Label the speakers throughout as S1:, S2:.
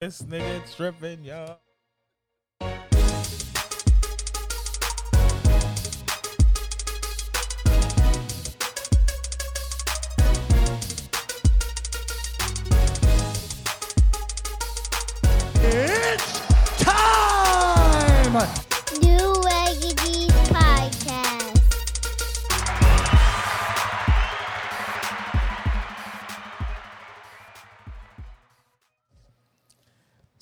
S1: This nigga tripping, y'all.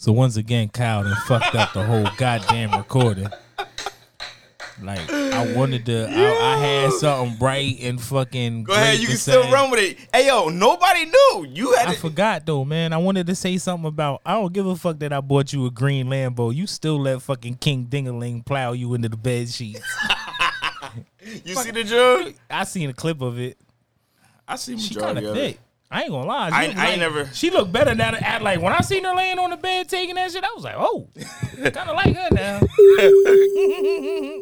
S1: So once again, Kyle and fucked up the whole goddamn recording. Like I wanted to, I, I had something bright and fucking.
S2: Go ahead, you can still run with it. Hey yo, nobody knew you had
S1: I
S2: it.
S1: forgot though, man. I wanted to say something about. I don't give a fuck that I bought you a green Lambo. You still let fucking King Dingaling plow you into the bed sheets.
S2: You see the joke?
S1: I seen a clip of it.
S2: I see
S1: She kind of thick. I ain't gonna lie. She
S2: I-
S1: look
S2: I ain't never-
S1: She looked better now. To act like when I seen her laying on the bed taking that shit, I was like, oh, kind of like her now.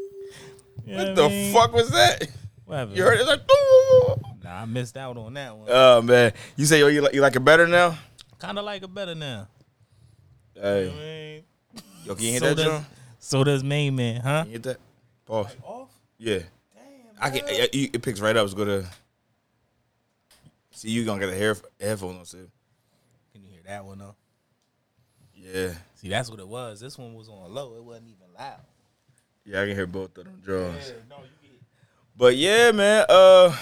S2: What the fuck was that?
S1: Whatever.
S2: You heard it like. "Ooh."
S1: Nah, I missed out on that one.
S2: Oh man, you say yo, you like you like it better now?
S1: kind of like her better now.
S2: Hey,
S1: I mean,
S2: yo, can you hit
S1: so
S2: that,
S1: does
S2: John?
S1: so does main man, huh?
S2: Can you hit that? Pause.
S1: Off.
S2: Yeah. Damn. I can. It, it picks right up. It's go to. See, you gonna get a hair headphone on too.
S1: Can you hear that one though?
S2: Yeah,
S1: See, that's what it was. This one was on low. It wasn't even loud.
S2: yeah, I can hear both of them drums. But yeah, man. Uh,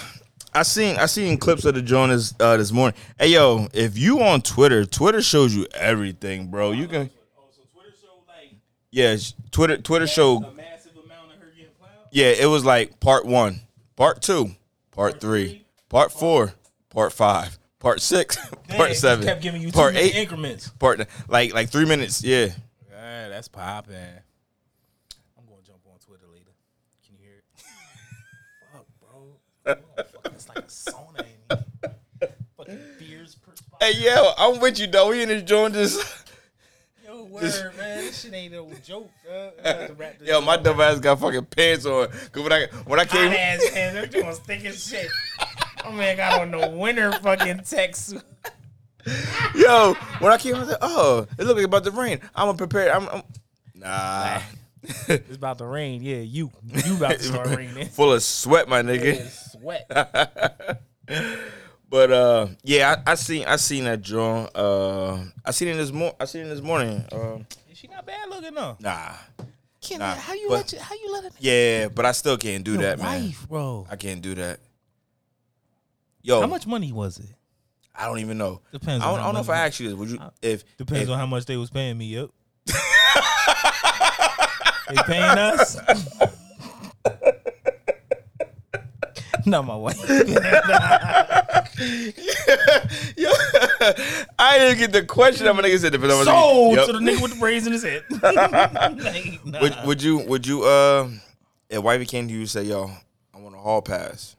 S2: I seen I seen clips of the joint this uh, this morning. Hey yo, if you on Twitter, Twitter shows you everything, bro. You can.
S1: Oh, so Twitter showed like
S2: Yeah, Twitter Twitter showed.
S1: a massive amount of her getting plowed.
S2: Yeah, it was like part one, part two, part three, part four, part five, part six,
S1: Damn,
S2: part seven,
S1: kept giving you
S2: part eight,
S1: increments.
S2: part like like three minutes. Yeah,
S1: Yeah, that's popping. I'm gonna jump on Twitter later. Can you hear it? Fuck, bro. Fuck, it's like a sauna in here. Fucking beers perspiring.
S2: hey yo, I'm with you though. We in this joint just.
S1: Yo, word, man. This shit ain't no joke. Uh, I'm about to wrap this
S2: Yo, my
S1: up.
S2: dumb ass got fucking pants on. Cause when I when I
S1: Hot
S2: came,
S1: ass man, they're doing thick as shit. My man got on the winter fucking tech suit.
S2: yo, when I came, I was like, oh, it look like about to rain. I'm prepared. I'm, I'm nah.
S1: It's about to rain. Yeah, you. You about to start raining.
S2: Full of sweat, my nigga.
S1: Sweat.
S2: But uh, yeah, I, I seen I seen that drawing. Uh, I seen it this mor- I seen it this morning. Uh,
S1: She not bad looking though.
S2: nah,
S1: Can't,
S2: Nah,
S1: how you
S2: but-
S1: let you, how you let it
S2: yeah, but I still can't do
S1: Your
S2: that, man.
S1: wife, bro.
S2: I can't do that. Yo,
S1: How much money was it?
S2: I don't even know.
S1: Depends
S2: I don't, I don't know if I asked you this. Would you? If
S1: Depends
S2: if,
S1: on how much they was paying me. Yep. they paying us? Not my wife.
S2: Yo, I didn't get the question. I'm nigga said depends on
S1: Sold
S2: Yep.
S1: to the nigga with the braids in his head. Like, nah.
S2: Would, would you? Would you? Uh, if wifey came to you and say, "Yo, I want a hall pass,"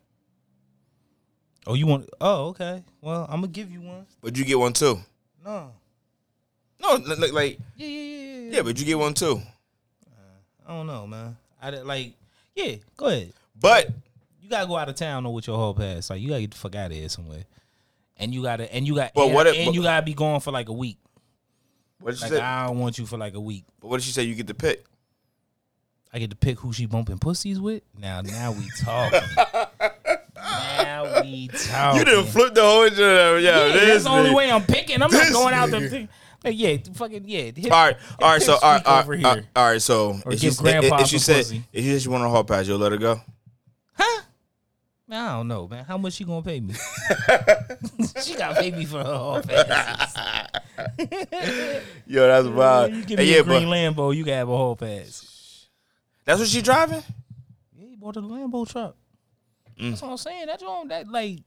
S1: oh, you want? Oh, okay. Well, I'm gonna give you one.
S2: But you get one too?
S1: No.
S2: No, li- li- like
S1: Yeah, yeah, yeah, yeah.
S2: yeah, but you get one too.
S1: Uh, I don't know, man. I did- like. Yeah, go ahead.
S2: But
S1: You gotta go out of town though with your whole pass. Like you gotta get the fuck out of here somewhere. And you gotta and you got
S2: But
S1: and,
S2: what if-
S1: and
S2: but-
S1: you gotta be gone for like a week.
S2: what did she
S1: Like
S2: say?
S1: I don't want you for like a week.
S2: But what did she say? You get to pick.
S1: I get to pick who she bumping pussies with. Now, now we talking. Now we talking.
S2: You didn't flip the whole shit. Yeah,
S1: Yeah,
S2: this
S1: that's the only way I'm picking. I'm not going out there. Like, yeah, fucking yeah. Hit,
S2: All right, all right. So, all right, all right,
S1: here.
S2: all right, all right. So,
S1: Or
S2: if she, if, she said
S1: pussy.
S2: if she said she want a hall pass, you'll let her go.
S1: Huh? I don't know, man. How much she gonna pay me? she got to pay me for her whole passes.
S2: Yo, that's wild.
S1: You give
S2: Hey,
S1: me
S2: yeah,
S1: a green Lambo, you can have a whole pass.
S2: that's what she driving.
S1: Yeah, he bought a Lambo truck.
S2: Mm.
S1: That's what I'm saying. That's on that like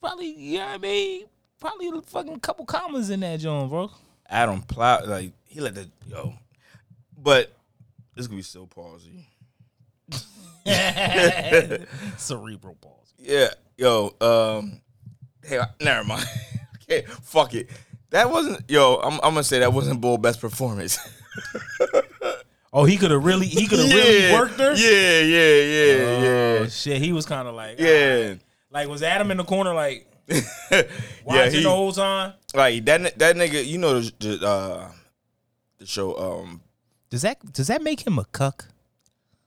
S1: probably you know what I mean. Probably a fucking couple commas in that John, bro.
S2: Adam Plow, like he let the yo, but this gonna be so palsy.
S1: Cerebral palsy.
S2: Yeah, yo, um, hey, never mind. okay, fuck it. That wasn't yo. I'm, I'm gonna say that wasn't Bull best performance.
S1: Oh, he could have really, he could have really worked her.
S2: Yeah, yeah, yeah,
S1: Oh
S2: yeah,
S1: shit, he was kind of like,
S2: yeah.
S1: Like was Adam in the corner like,
S2: yeah, he
S1: the whole time.
S2: like that. That nigga, you know the, the uh the show um
S1: Does that does that make him a cuck?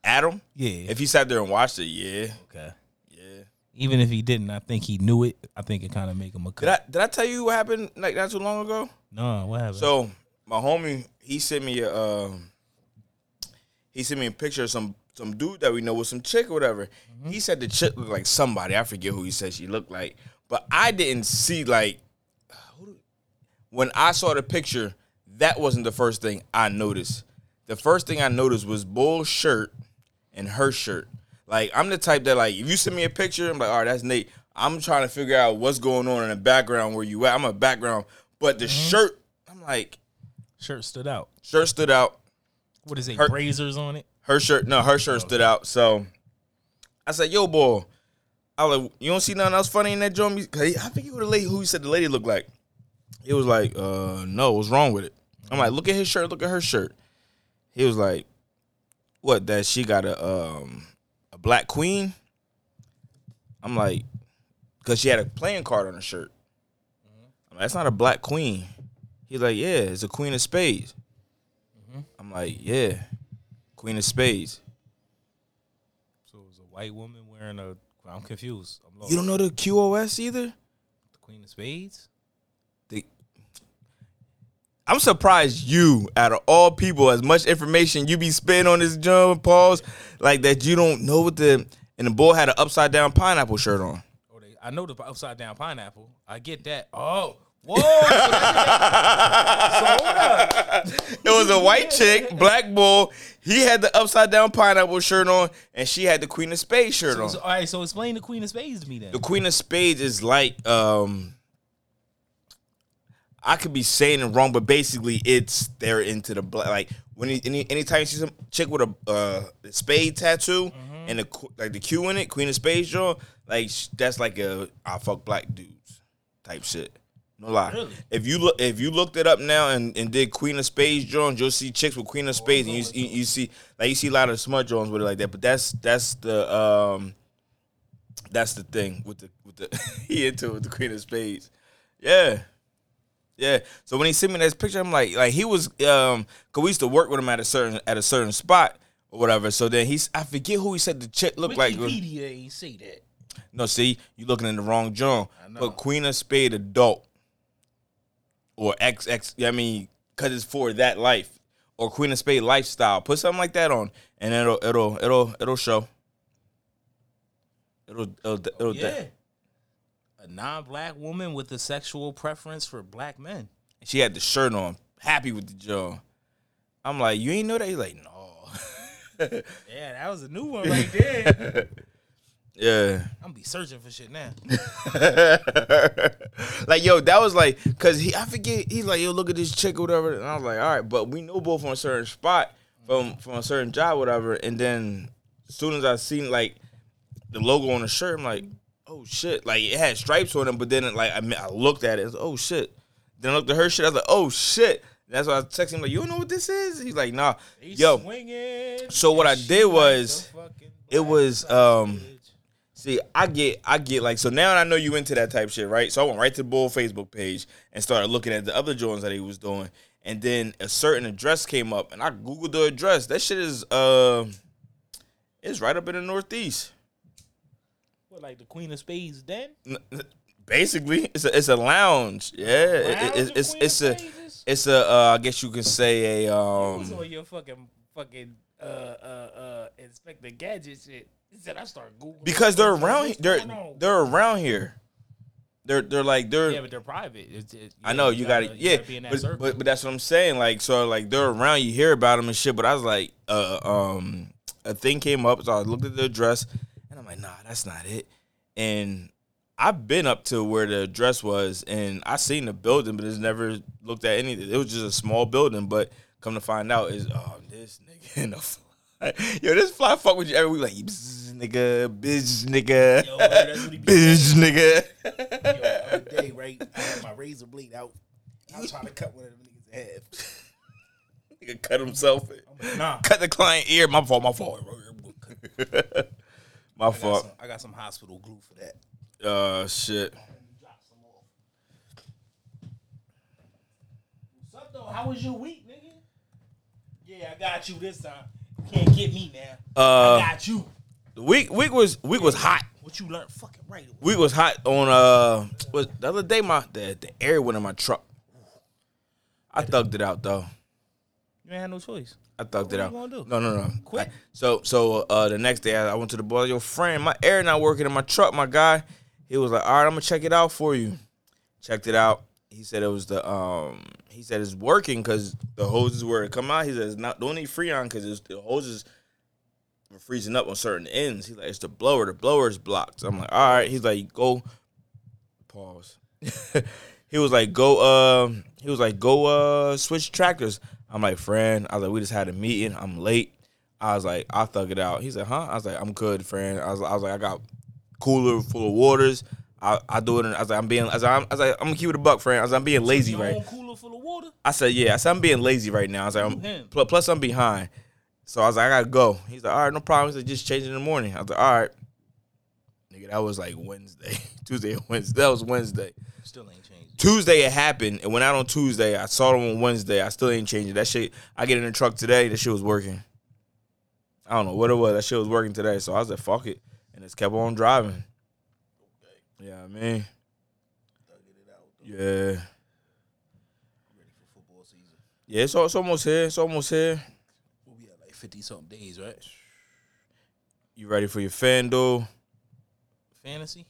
S2: Adam.
S1: Yeah.
S2: If he sat there and watched it, yeah,
S1: okay.
S2: yeah.
S1: Even if he didn't, I think he knew it. I think it kind of make him a cuck.
S2: Did I did I tell you what happened like not too long ago?
S1: no, what happened?
S2: So my homie, he sent me a um, he sent me a picture of some some dude that we know with some chick or whatever. Mm-hmm. He said the chick looked like somebody. I forget who he said she looked like, but I didn't see like when I saw the picture. That wasn't the first thing I noticed. The first thing I noticed was Bull's shirt and her shirt. Like I'm the type that like if you send me a picture, I'm like, all right, that's Nate. I'm trying to figure out what's going on in the background where you at. I'm a background, but the mm-hmm. shirt, I'm like,
S1: shirt stood out.
S2: shirt stood out.
S1: What is it?
S2: Her-
S1: Brazzers on it.
S2: Her shirt, no, her shirt stood out. So I said, yo, boy, I was like, you don't see nothing else funny in that joint? he- I think you were the lady who he said the lady looked like. He was like, uh, no, what's wrong with it? I'm like, look at his shirt, look at her shirt. He was like, what? That she got a um a black queen. I'm like, because she had a playing card on her shirt. I'm like, That's not a black queen. He's like, yeah, it's a queen of spades. Mm-hmm. I'm like, yeah, queen of spades.
S1: So it was a white woman wearing a. I'm confused. I'm lost.
S2: You don't know the QoS either?
S1: the Queen of Spades?
S2: The- I'm surprised you, out of all people, as much information you be spitting on this John pause, like that you don't know what the and the boy had an upside down pineapple shirt on.
S1: Oh, they, I know the upside down pineapple. I get that. Oh, whoa! so that's- so hold up.
S2: It was a white chick, black bull. He had the upside down pineapple shirt on, and she had the Queen of Spades shirt
S1: So,
S2: on.
S1: so- all right, so explain the Queen of Spades to me then.
S2: The Queen of Spades is like um I could be saying it wrong, but basically it's they're into the black. Like when you, any anytime you see some chick with a uh, spade tattoo and the like the Q in it, Queen of Spades, Joe, like that's like a I fuck black dudes type shit. No lie.
S1: Really?
S2: If you look, if you looked it up now and, and did Queen of Spades Jones, you'll see chicks with Queen of Spades, and you, you you see like you see a lot of smart Jones with it like that. But that's that's the um that's the thing with the with the he into it with the Queen of Spades. Yeah. Yeah. So when he sent me this picture, I'm like, like he was um cause we used to work with him at a certain at a certain spot or whatever. So then he's I forget who he said the chick looked like.
S1: Wikipedia ain't say that.
S2: No, see, you're looking in the wrong John. But Queen of Spade adult or XX, I mean, cause it's for that life or Queen of Spade lifestyle. Put something like that on, and it'll it'll it'll it'll show. It'll it'll, it'll oh,
S1: Yeah. A non-black woman with a sexual preference for black men.
S2: She had the shirt on, happy with the jaw. I'm like, you ain't know that? He's like, no.
S1: Yeah, that was a new one right there.
S2: yeah.
S1: I'm gonna be searching for shit now.
S2: like yo, that was like, cause he I forget he's like yo, look at this chick or whatever, and I was like, all right, but we know both on a certain spot, from from a certain job, whatever. And then as soon as I seen like the logo on the shirt, I'm like, oh shit, like it had stripes on it, but then it, like I mean, I looked at it, I was oh shit. Then I looked at her shit, I was like, oh shit. That's why I texted him like, you don't know what this is? He's like, nah,
S1: He's
S2: yo. So what I did was- it was, um. See, I get, I get like so now I know you into that type shit, right? So I went right to the Bull Facebook page and started looking at the other joints that he was doing, and then a certain address came up, and I googled the address. That shit is, uh, it's right up in the Northeast.
S1: what like the Queen of Spades den.
S2: Basically, it's a, it's a lounge. Yeah, it- it- it's it's it's a, it's a, uh, I guess you can say a, um,
S1: on your fucking fucking uh uh uh Inspector Gadget shit. He said I start googling
S2: because they're around, they're they're around here. They're they're like they're
S1: yeah, but they're private. It's, it,
S2: I know you got to
S1: gotta-
S2: yeah,
S1: in that
S2: but, but but that's what I'm saying. Like so, like they're around, you hear about them and shit. But I was like, uh, um, a thing came up, so I looked at the address, and I'm like, nah, that's not it. And I've been up to where the address was, and I seen the building, but it's never looked at anything. It was just a small building, but come to find out, is oh this nigga in the fly. Yo, this fly fuck with you every week, like bzz, nigga, bitch, nigga, bitch, nigga.
S1: Yo, every day, right? I had my razor blade out. I'm trying to cut one of them niggas' head.
S2: nigga cut himself.
S1: Nah.
S2: Cut the client ear. My fault. My fault. my
S1: I
S2: fault.
S1: Got some, I got some hospital glue for that.
S2: Uh, shit.
S1: What's up, though? How was your week, nigga? Yeah, I got you this time. You can't get me now.
S2: Uh,
S1: I got you
S2: the week week was week was hot.
S1: What you learned? Fucking right.
S2: Week was hot on uh was the other day my the, the air went in my truck. I thugged it out though.
S1: You ain't had no choice.
S2: I thugged it
S1: you
S2: out. No, no, no.
S1: Quit?
S2: I- so, so uh, the next day I, I went to the boy. Your friend, my air not working in my truck. My guy, he was like, "All right, I'm gonna check it out for you." Checked it out. He said it was the um. He said it's working because the hoses were come out. He said it's not don't need freon because the hoses freezing up on certain ends. He's like, it's the blower. The blower is blocked. So I'm like, all right. He's like, go. Pause. he was like, go. Um. he was like, go. Uh, switch tractors. I'm like, friend. I was like, we just had a meeting. I'm late. I was like, I'll thug it out. He said, huh? I was like, I'm good, friend. I was, I was like, I got cooler full of waters. I, I do it. In, I was like, I'm being. I was like, I'm, I was like, I'm gonna keep it a buck, friend. I was like, I'm being lazy, right?
S1: cooler full of water.
S2: I said, yeah. I said, I'm being lazy right now. I was like, I'm, plus I'm behind. So I was like, I gotta go. He's like, all right, no problem. He's like, just change in the morning. I was like, all right. Nigga, that was like Wednesday, Tuesday, and Wednesday. That was Wednesday.
S1: Still ain't changed.
S2: Tuesday it happened. It went out on Tuesday. I saw them on Wednesday. I still ain't changed it. That shit. I get in the truck today. That shit was working. I don't know what it was. That shit was working today. So I was like, fuck it, and just kept on driving. Yeah, I mean, yeah,
S1: Ready for football season.
S2: yeah. It's, it's almost here. It's almost here.
S1: We'll be at like fifty something days, right?
S2: You ready for your FanDuel?
S1: Fantasy.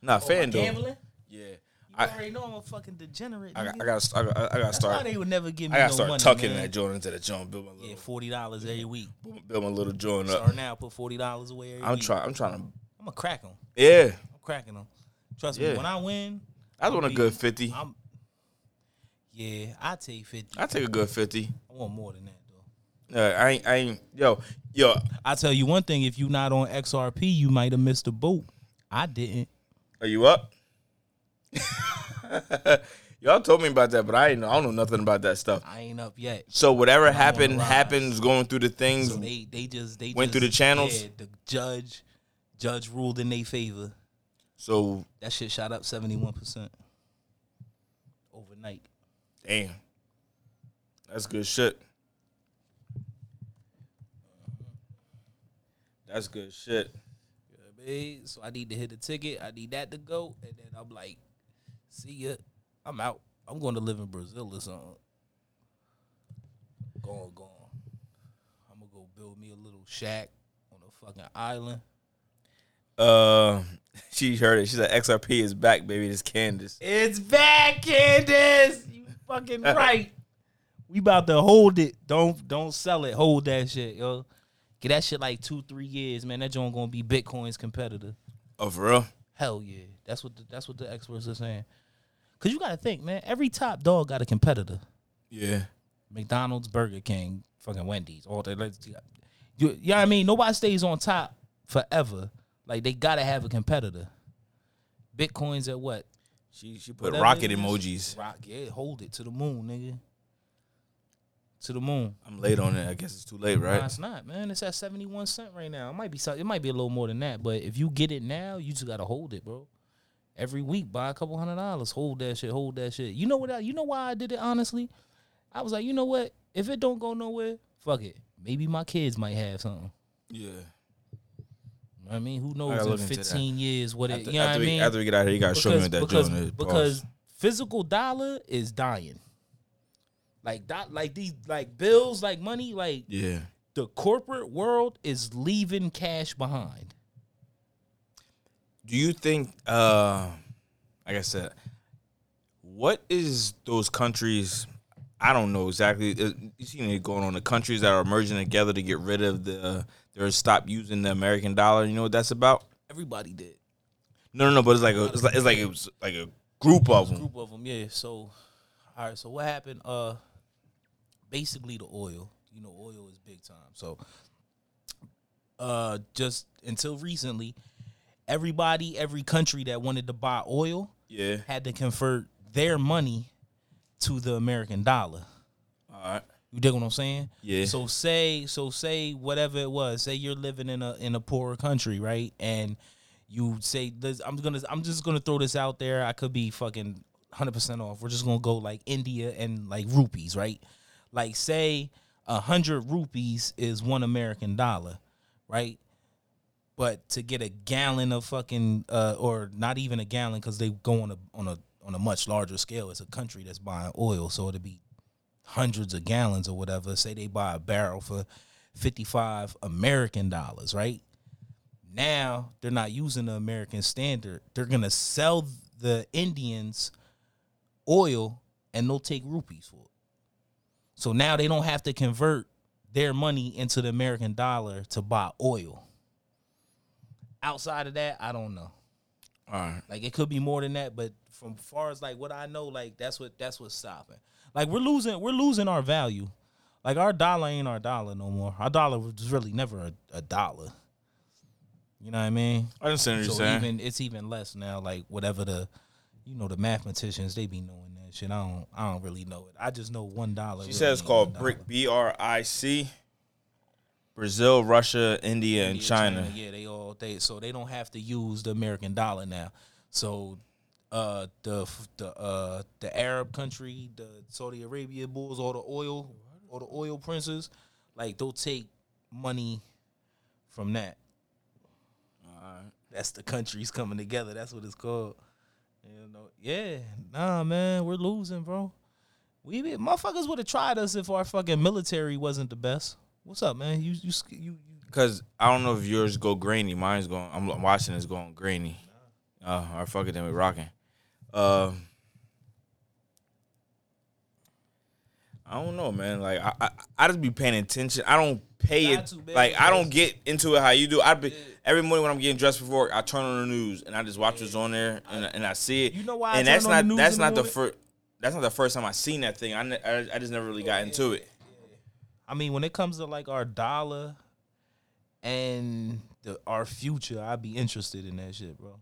S2: Nah,
S1: Oh,
S2: FanDuel.
S1: Gambling.
S2: Yeah,
S1: You
S2: I-
S1: already know I'm a fucking degenerate.
S2: I, got-. I gotta, I gotta, I gotta start.
S1: why they would never give me
S2: I gotta
S1: no
S2: start
S1: money,
S2: tucking
S1: man.
S2: that joint into the joint. Build my little,
S1: Yeah, forty dollars every week.
S2: build my little joint up.
S1: Start now, put forty dollars away every
S2: I'm trying. I'm trying to.
S1: I'm gonna crack them.
S2: Yeah,
S1: I'm cracking them. Trust
S2: Yeah.
S1: me, when I win,
S2: I want a good fifty.
S1: I'm. Yeah, I take fifty.
S2: I take a good fifty.
S1: I want more than that.
S2: Uh, I ain't, I ain't, yo, yo.
S1: I tell you one thing: if you not on XRP, you might have missed a boat. I didn't.
S2: Are you up? Y'all told me about that, but I ain't. I don't know nothing about that stuff.
S1: I ain't up yet.
S2: So whatever happened happens going through the things.
S1: So they they just they
S2: Went
S1: just,
S2: through the channels?
S1: Yeah, the judge judge ruled in their favor.
S2: So
S1: That shit shot up seventy one percent overnight.
S2: damn, that's good shit. That's good shit.
S1: Yeah, babe. So I need to hit the ticket. I need that to go, and then I'm like, see ya. I'm out. I'm going to live in Brazil or something. Gone, gone. I'm gonna go build me a little shack on a fucking island.
S2: Uh, she heard it. She said XRP is back, baby. This Candace.
S1: It's back, Candace. You fucking right. We about to hold it. Don't don't sell it. Hold that shit, yo. Get that shit like two, three years, man. That joint gonna be Bitcoin's competitor.
S2: Oh, for real?
S1: Hell yeah. That's what the, that's what the experts are saying. Cause you gotta think, man. Every top dog got a competitor.
S2: Yeah.
S1: McDonald's, Burger King, fucking Wendy's, all that. let's- You, you know what I mean? Nobody stays on top forever. Like they gotta have a competitor. Bitcoin's at what?
S2: She she put
S1: Whatever
S2: rocket
S1: it is.
S2: emojis.
S1: Rock, yeah, hold it to the moon, nigga. To the moon.
S2: I'm late on it. I guess it's too late,
S1: Nah,
S2: right?
S1: it's not, man. It's at seventy one cent right now. It might be so- it might be a little more than that, but if you get it now, you just gotta hold it, bro. Every week, buy a couple hundred dollars. Hold that shit. Hold that shit. You know what? I, you know why I did it? Honestly, I was like, you know what? If it don't go nowhere, fuck it. Maybe my kids might have something.
S2: Yeah.
S1: You know what I mean, who knows in
S2: look into that.
S1: fifteen years what it?
S2: After,
S1: you know what I mean?
S2: after we get out here, you gotta show me what that
S1: because,
S2: is.
S1: because physical dollar is dying. Like that, like these, like bills, like money, like
S2: yeah.
S1: the corporate world is leaving cash behind.
S2: Do you think, uh, like I said, what is those countries? I don't know exactly. Uh, You seen it going on. The countries that are merging together to get rid of the, they're stop using the American dollar. You know what that's about?
S1: Everybody did.
S2: No, no, no. But it's like a, it's like, it's like it was like a group of them.
S1: group of them, yeah. So, all right. So what happened? Uh, basically the oil. You know, oil is big time. So, uh, just until recently, everybody, every country that wanted to buy oil
S2: Yeah.
S1: had to convert their money to the American dollar.
S2: All right.
S1: You dig what I'm saying?
S2: Yeah.
S1: So say so say whatever it was. Say you're living in a in a poorer country, right? And you say this, I'm gonna I'm just gonna throw this out there. I could be fucking hundred percent off. We're just gonna go like India and like rupees, right? Like say a hundred rupees is one American dollar, right? But to get a gallon of fucking, uh, or not even a gallon, because they go on a on a on a much larger scale. It's a country that's buying oil, so it'll be hundreds of gallons or whatever. Say they buy a barrel for fifty five American dollars, right? Now they're not using the American standard. They're gonna sell the Indians oil and they'll take rupees for it. So now they don't have to convert their money into the American dollar to buy oil. Outside of that, I don't know.
S2: All right.
S1: Like it could be more than that, but from far as like what I know, like that's what that's what's stopping. Like we're losing we're losing our value. Like our dollar ain't our dollar no more. Our dollar was really never a, a dollar. You know what I mean?
S2: I understand what you're
S1: So
S2: saying.
S1: even it's even less now. Like whatever the, you know, the mathematicians they be knowing that shit. I don't I don't really know it. I just know one dollar.
S2: She
S1: really
S2: says it's called
S1: one
S2: BRIC. B R I C. Brazil, Russia, India, and
S1: India,
S2: China.
S1: Yeah, they all they so they don't have to use the American dollar now. So uh the the uh the Arab country, the Saudi Arabia bulls, all the oil, all the oil princes, like they'll take money from that. That's the countries coming together. That's what it's called. You know, yeah, nah, man, we're losing, bro. We be, motherfuckers would have tried us if our fucking military wasn't the best. What's up, man? You you you,
S2: Because I don't know if yours go grainy. Mine's going. I'm watching it's going grainy. Uh, or fuck it, then we rocking. Uh, I don't know, man. Like I, I, I just be paying attention. I don't pay
S1: Got
S2: it. like I don't get into it how you do. I be every morning when I'm getting dressed for work, I turn on the news and I just watch what's on there and, and I see it.
S1: You know why I
S2: And that's not that's
S1: in the
S2: not the first. That's not the first time I seen that thing. I, ne- I, I just never really got into it.
S1: I mean, when it comes to like our dollar and the, our future, I'd be interested in that shit, bro.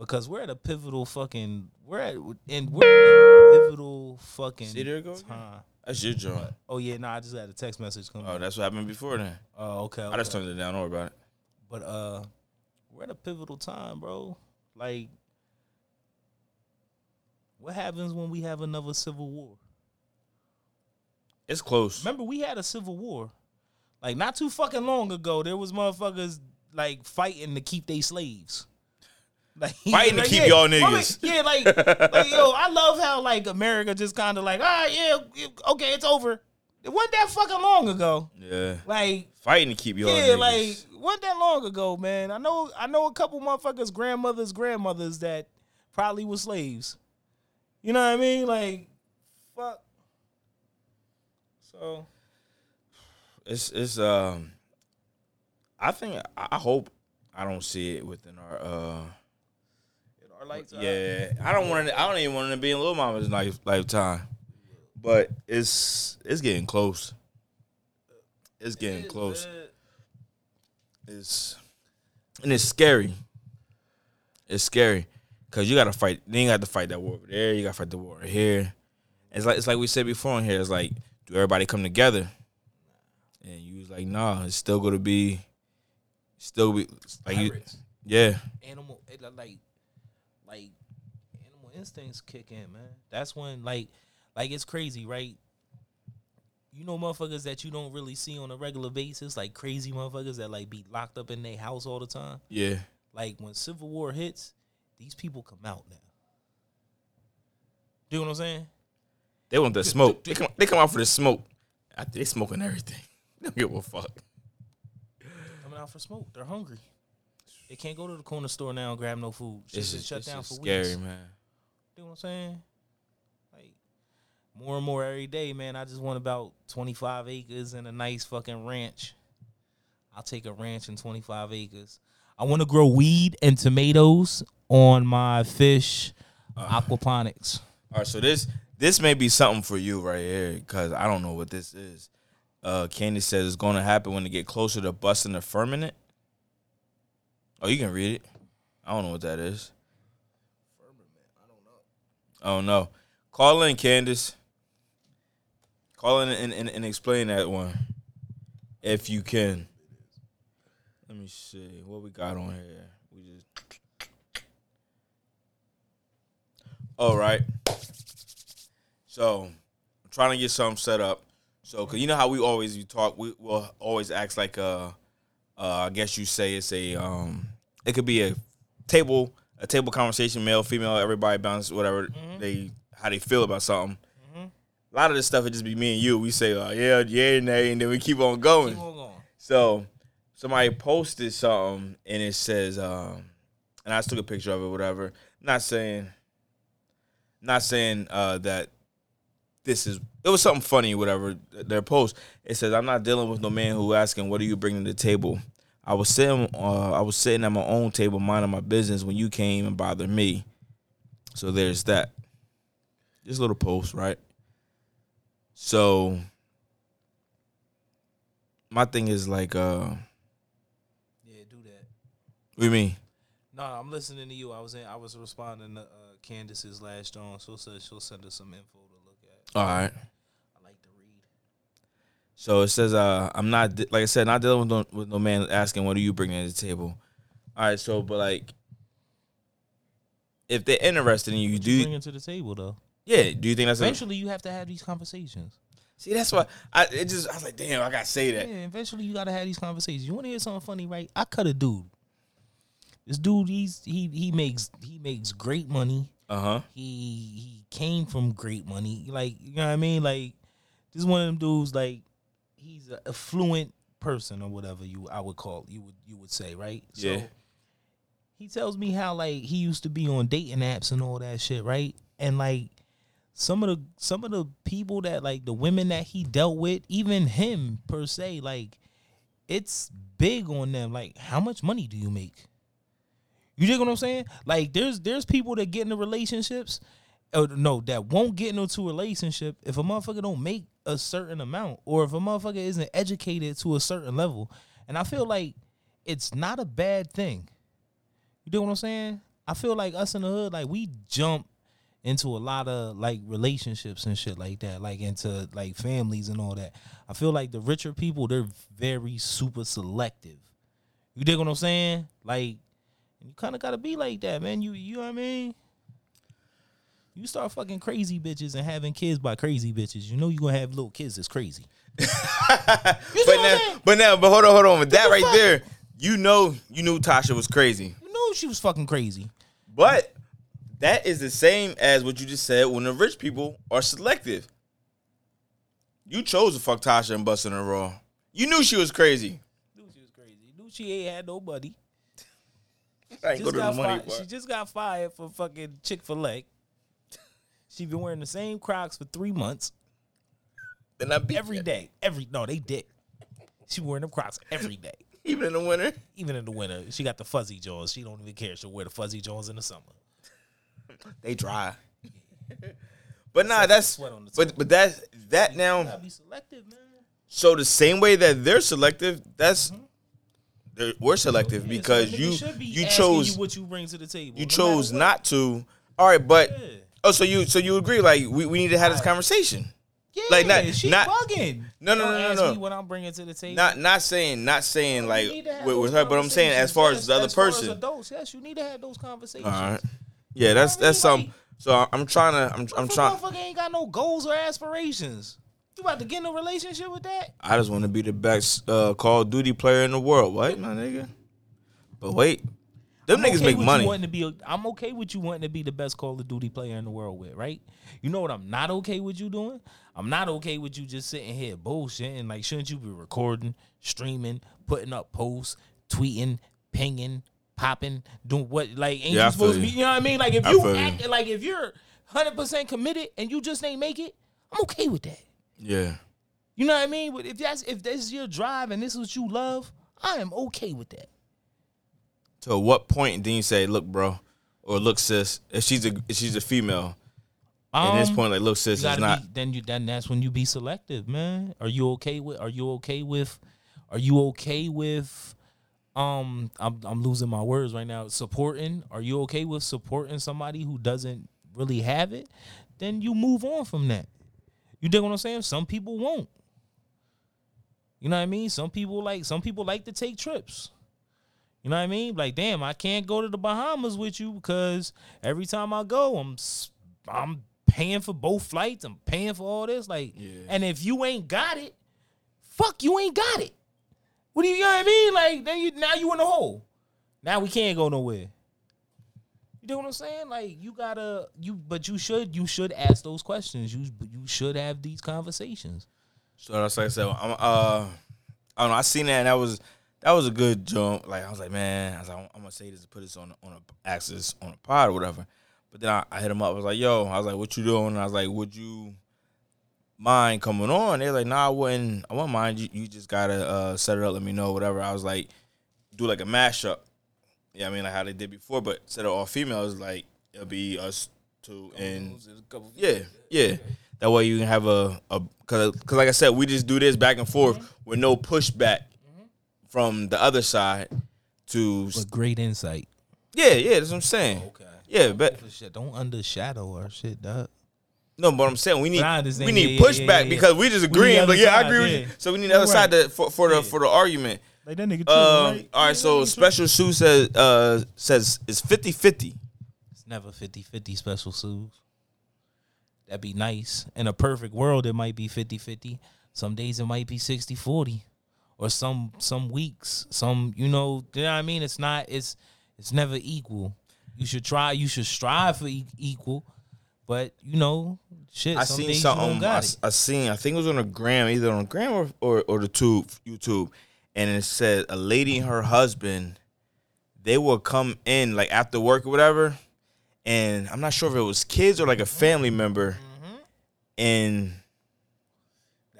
S1: Because we're at a pivotal fucking we're at and we're at a pivotal fucking
S2: See, there go
S1: time.
S2: That's your joint.
S1: Oh yeah, no, I just had a text message come.
S2: Oh, that's what happened before then.
S1: Oh, okay.
S2: I just turned it down. Don't worry about it.
S1: But uh, we're at a pivotal time, bro. Like, what happens when we have another civil war?
S2: It's close.
S1: Remember, we had a civil war, like not too fucking long ago. There was motherfuckers like fighting to keep their slaves. Like
S2: Fighting to
S1: like,
S2: keep
S1: yeah,
S2: y'all niggas.
S1: yeah, like, like yo, I love how like America just kind of like, ah, yeah, okay, it's over. It wasn't that fucking long ago.
S2: Yeah.
S1: Like,
S2: Fighting to keep y'all
S1: yeah,
S2: niggas.
S1: like wasn't that long ago, man. I know, I know a couple motherfuckers, grandmothers, grandmothers that probably were slaves. You know what I mean? Like, fuck. So
S2: it's it's um I think I hope I don't see it within our uh
S1: our lights are
S2: yeah I don't want it I don't even want it to be in Lil Mama's life lifetime. But it's it's getting close. It's getting close. It's and it's scary. It's scary because you got to fight. Then you got to fight that war over there. You got to fight the war here. It's like it's like we said before in here. It's like do everybody come together? And you was like, nah. It's still gonna be, still be like you, yeah.
S1: animal it, like like animal instincts kick in, man. That's when like like it's crazy, right? You know motherfuckers that you don't really see on a regular basis, like crazy motherfuckers that like be locked up in their house all the time.
S2: Yeah,
S1: Like when Civil War hits, these people come out now. Do you know what I'm saying?
S2: they want the smoke. They come, they come out for the smoke. They smoking everything. They don't give a fuck.
S1: Coming out for smoke. They're hungry. They can't go to the corner store now and grab no food. Shit
S2: It's just
S1: shut down for
S2: scary,
S1: weeks.
S2: man.
S1: You know what I'm saying? Like more and more every day, man. I just want about 25 acres and a nice fucking ranch. I'll take a ranch and 25 acres. I want to grow weed and tomatoes on my fish aquaponics.
S2: All right, so this this may be something for you right here because I don't know what this is. Uh, Candy says it's going to happen when they get closer to busting the firmament. Oh, you can read it. I don't know what that is. Oh no! Call in, Candace. Call in and, and, and explain that one, if you can. Let me see what we got on here. We just. Oh, right. So, I'm trying to get something set up. So, cause you know how we always you talk, we will always act like uh, uh, I guess you say it's a um, it could be a table, a table conversation, male, female, everybody bounce whatever they how they feel about something. A lot of this stuff would just be me and you. We say, uh, yeah, yeah, nay, and then we keep on going.
S1: Keep on going.
S2: So somebody posted something and it says, um, and I just took a picture of it, whatever. Not saying, not saying uh, that this is. It was something funny, whatever. Their post. It says, "I'm not dealing with no man who asking what are you bringing to the table." I was sitting, uh, I was sitting at my own table, minding my business when you came and bothered me. So there's that. This little post, right? So my thing is like, uh,
S1: Yeah, do that.
S2: what do you mean?
S1: No, I'm listening to you. I was in. I was responding to uh, Candace's last on. She'll say she'll send us some info to look at.
S2: All right.
S1: I like to read.
S2: So it says, uh, I'm not like I said, not dealing with no, with no man asking what are you bringing to the table. All right. So, but like, if they're interested in you,
S1: What you
S2: do
S1: bringing to the table though?
S2: yeah? Do you think that's a,
S1: Eventually, you have to have these conversations.
S2: see? That's why I it just I was like, damn, I gotta say that.
S1: Yeah, eventually you gotta have these conversations. You want to hear something funny, right? I cut a dude. This dude, he's he he makes he makes great money.
S2: Uh huh.
S1: He he came from great money. Like you know what I mean? Like this is one of them dudes. Like he's an affluent person or whatever you I would call you would you would say right?
S2: Yeah.
S1: he tells me how like he used to be on dating apps and all that shit, right? And like some of the some of the people that like the women that he dealt with, even him per se, like it's big on them. Like, how much money do you make? You dig what I'm saying? Like, there's there's people that get into relationships, or no, that won't get into a relationship if a motherfucker don't make a certain amount, or if a motherfucker isn't educated to a certain level. And I feel like it's not a bad thing. You dig what I'm saying? I feel like us in the hood, like we jump into a lot of like relationships and shit like that, like into like families and all that. I feel like the richer people, they're very super selective. You dig what I'm saying? Like, you kind of gotta be like that, man. You you know what I mean? You start fucking crazy bitches and having kids by crazy bitches. You know you gonna have little kids that's crazy.
S2: But now, but now, but hold on, hold on. With that right
S1: fuck?
S2: there, you know, you knew Tasha was crazy.
S1: You know she was fucking crazy.
S2: But that is the same as what you just said when the rich people are selective. You chose to fuck Tasha and bust in her raw. You knew she was crazy.
S1: Knew she was crazy. Knew she ain't had nobody.
S2: Go
S1: Just
S2: to the money
S1: fi- she just got fired for fucking Chick Fil A. She been wearing the same Crocs for three months,
S2: Then I beat
S1: every
S2: you.
S1: day. Every no, they did. She wearing them Crocs every day,
S2: even in the winter.
S1: even in the winter. She got the fuzzy jaws. She don't even care. She'll wear the fuzzy jaws in the summer.
S2: They dry. but nah, that's
S1: sweat on the
S2: but but that that now.
S1: be selective, man.
S2: So the same way that they're selective, that's mm-hmm. they're, we're selective
S1: Yeah,
S2: because
S1: nigga
S2: you
S1: be
S2: you chose
S1: you what you bring to the table.
S2: you
S1: no
S2: chose not to. All right, but
S1: Yeah.
S2: Oh, so you so you agree? Like we, we need to have this conversation.
S1: Yeah,
S2: like, not-
S1: she
S2: not-
S1: bugging.
S2: No, no, no, no, no.
S1: What I'm bringing to the table.
S2: Not not saying not saying like with, with her, but I'm saying as far as the other. Person.
S1: adults, yes, you need to have those conversations.
S2: All right. Yeah, that's that's some. So I'm trying to. I'm I'm trying.
S1: motherfucker ain't got no goals or aspirations. You about to get in a relationship with that?
S2: I just want to be the best uh, Call of Duty player in the world. What, my nigga? But wait, them
S1: I'm
S2: niggas
S1: okay
S2: make money.
S1: Wanting to be, a, I'm okay with you wanting to be the best Call of Duty player in the world with, right? You know what I'm not okay with you doing? I'm not okay with you just sitting here bullshitting. Like, shouldn't you be recording, streaming, putting up posts, tweeting, pinging, popping, doing what? Like, ain't
S2: Yeah,
S1: you supposed to be?
S2: you.
S1: Know what I mean? Like, if
S2: I
S1: you act like if you're 100 percent committed and you just ain't make it, I'm okay with that.
S2: Yeah.
S1: You know what I mean? But if that's if this is your drive and this is what you love, I am okay with that.
S2: To what point do you say, "Look, bro," or "Look, sis"? If she's a if she's a female, at this
S1: Um,
S2: point, like, "Look, sis," is not.
S1: be, then you then that's when you be selective, man. Are you okay with? Are you okay with? Are you okay with? Um, I'm I'm losing my words right now. Supporting? Are you okay with supporting somebody who doesn't really have it? Then you move on from that. You dig what I'm saying? Some people won't. You know what I mean? Some people like some people like to take trips. You know what I mean? Like, damn, I can't go to the Bahamas with you because every time I go, I'm I'm paying for both flights. I'm paying for all this. Like,
S2: Yeah.
S1: and if you ain't got it, fuck, you ain't got it. What do you, you know what I mean? Like, then you now you in the hole. Now we can't go nowhere. You know what I'm saying? Like, you gotta you, but you should you should ask those questions. You you should have these conversations.
S2: So that's like I said, I'm uh, I don't know. I seen that and that was that was a good jump. Like I was like, man, I was like, I'm gonna say this to put this on on a access on a pod or whatever. But then I, I hit him up. I was like, yo, I was like, what you doing? And I was like, would you mind coming on? They're like, nah, I wouldn't. I wouldn't mind. You, you just gotta uh, set it up. Let me know, whatever. I was like, do like a mashup. Yeah, I mean, like how they did before, but instead of all females, like it'll be us two and yeah, yeah. That way you can have a a cause, cause like I said, we just do this back and forth with no pushback from the other side to
S1: But great insight.
S2: yeah, yeah. That's what I'm saying.
S1: Okay.
S2: Yeah, but
S1: shit, don't undershadow our shit, dog.
S2: no, but I'm saying we need
S1: I
S2: we need
S1: Yeah,
S2: pushback
S1: yeah, yeah,
S2: because we just agreeing. But yeah, I
S1: side,
S2: agree with you. So we need the other
S1: Right.
S2: side to, for for the for the argument.
S1: Like that nigga.
S2: too, Um, all right, so special Sue says uh says it's 50-50.
S1: It's never 50-50 special sues. That'd be nice. In a perfect world, it might be 50-50. Some days it might be 60-40. Or some some weeks, some you know, you know what I mean? It's not it's it's never equal. You should try, you should strive for e- equal, but you know, shit.
S2: I seen
S1: days you don't
S2: something. I,
S1: got
S2: s-
S1: it.
S2: I seen. I think it was on a gram, either on gram or, or or the tube, YouTube, and it said a lady and her husband, they would come in like after work or whatever, and I'm not sure if it was kids or like a family member,
S1: Mm-hmm.
S2: and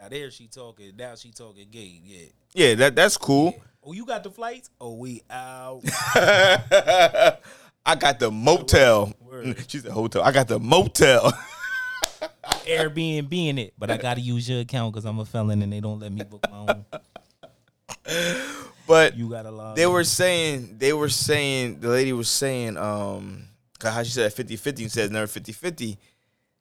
S1: Now there she talking. Now she talking gay. Yeah.
S2: yeah, that that's cool.
S1: Oh, you got the flights? Oh, we out.
S2: I got the motel.
S1: Word.
S2: She said hotel. I got the motel.
S1: Airbnb in it, but I gotta use your account because I'm a felon and they don't let me book my own.
S2: but
S1: You gotta log.
S2: they
S1: in.
S2: were saying they were saying the lady was saying um 'cause how she said 50-50 and says never 50-50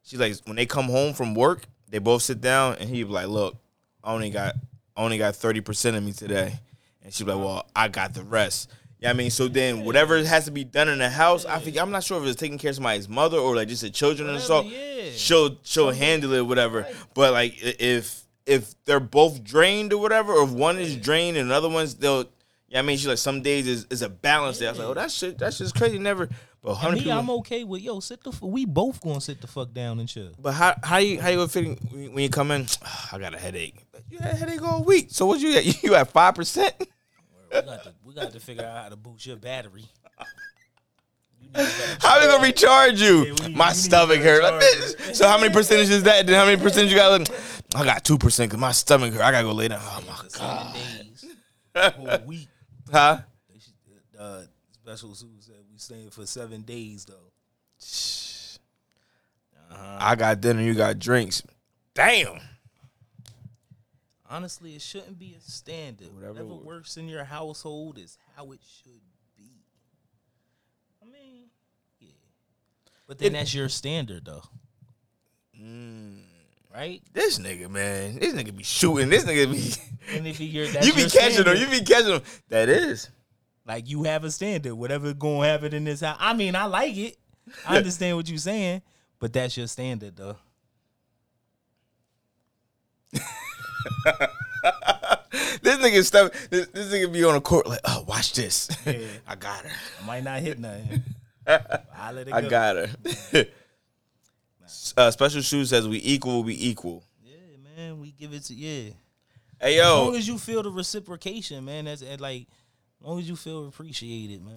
S2: she's like when they come home from work they both sit down and he be like look i only got I only got 30% of me today and she be like well i got the rest yeah, I mean, so then whatever has to be done in the house, I think I'm not sure if it's taking care of somebody's mother or like just the children and
S1: Whatever,
S2: stuff.
S1: yeah.
S2: She'll she'll handle it, whatever. But like if if they're both drained or whatever, or if one is drained and another one's they'll yeah, I mean she's like some days is, is a balance there. I was like, oh that shit that's just crazy. Never but how many
S1: me,
S2: people
S1: I'm okay with yo. Sit the. f- We both gonna sit the fuck down and chill.
S2: but how how you how you gonna when when you come in? I got a headache. You had a headache all week. So what you at? You at five percent?
S1: We got to. We got to figure out how to boost your battery. You
S2: How they gonna recharge you?
S1: Yeah, need-
S2: My stomach
S1: to
S2: hurt. Like, bitch. so how many percentage is that? Then how many percentage you got? Like, I got two percent because my stomach hurt. I gotta go lay down. Oh my god.
S1: seven days, a whole week.
S2: Huh?
S1: They uh, special Sue said we staying for seven days though.
S2: I got dinner. You got drinks. Damn.
S1: Honestly, it shouldn't be a standard.
S2: Whatever
S1: Whatever,
S2: works.
S1: in your household is how it should be. I mean, yeah. But then
S2: It-
S1: that's your standard, though,
S2: Mm.
S1: right?
S2: This nigga, man. This nigga be shooting. This nigga be.
S1: And if you're, that's
S2: you be catching them.
S1: standard.
S2: You be catching them. That is.
S1: Like you have a standard. Whatever gonna happen in this house. I mean, I like it. I understand what you're saying, but that's your standard, though.
S2: This nigga stuff. This, this nigga be on the court like, oh, watch this.
S1: Yeah.
S2: I got her.
S1: I might not hit nothing. I let it go.
S2: I got her. uh, Special Shoes says we equal, we equal.
S1: Yeah, man. We give it to yeah.
S2: Hey yo,
S1: As long as you feel the reciprocation, man. That's like, as long as you feel appreciated, man.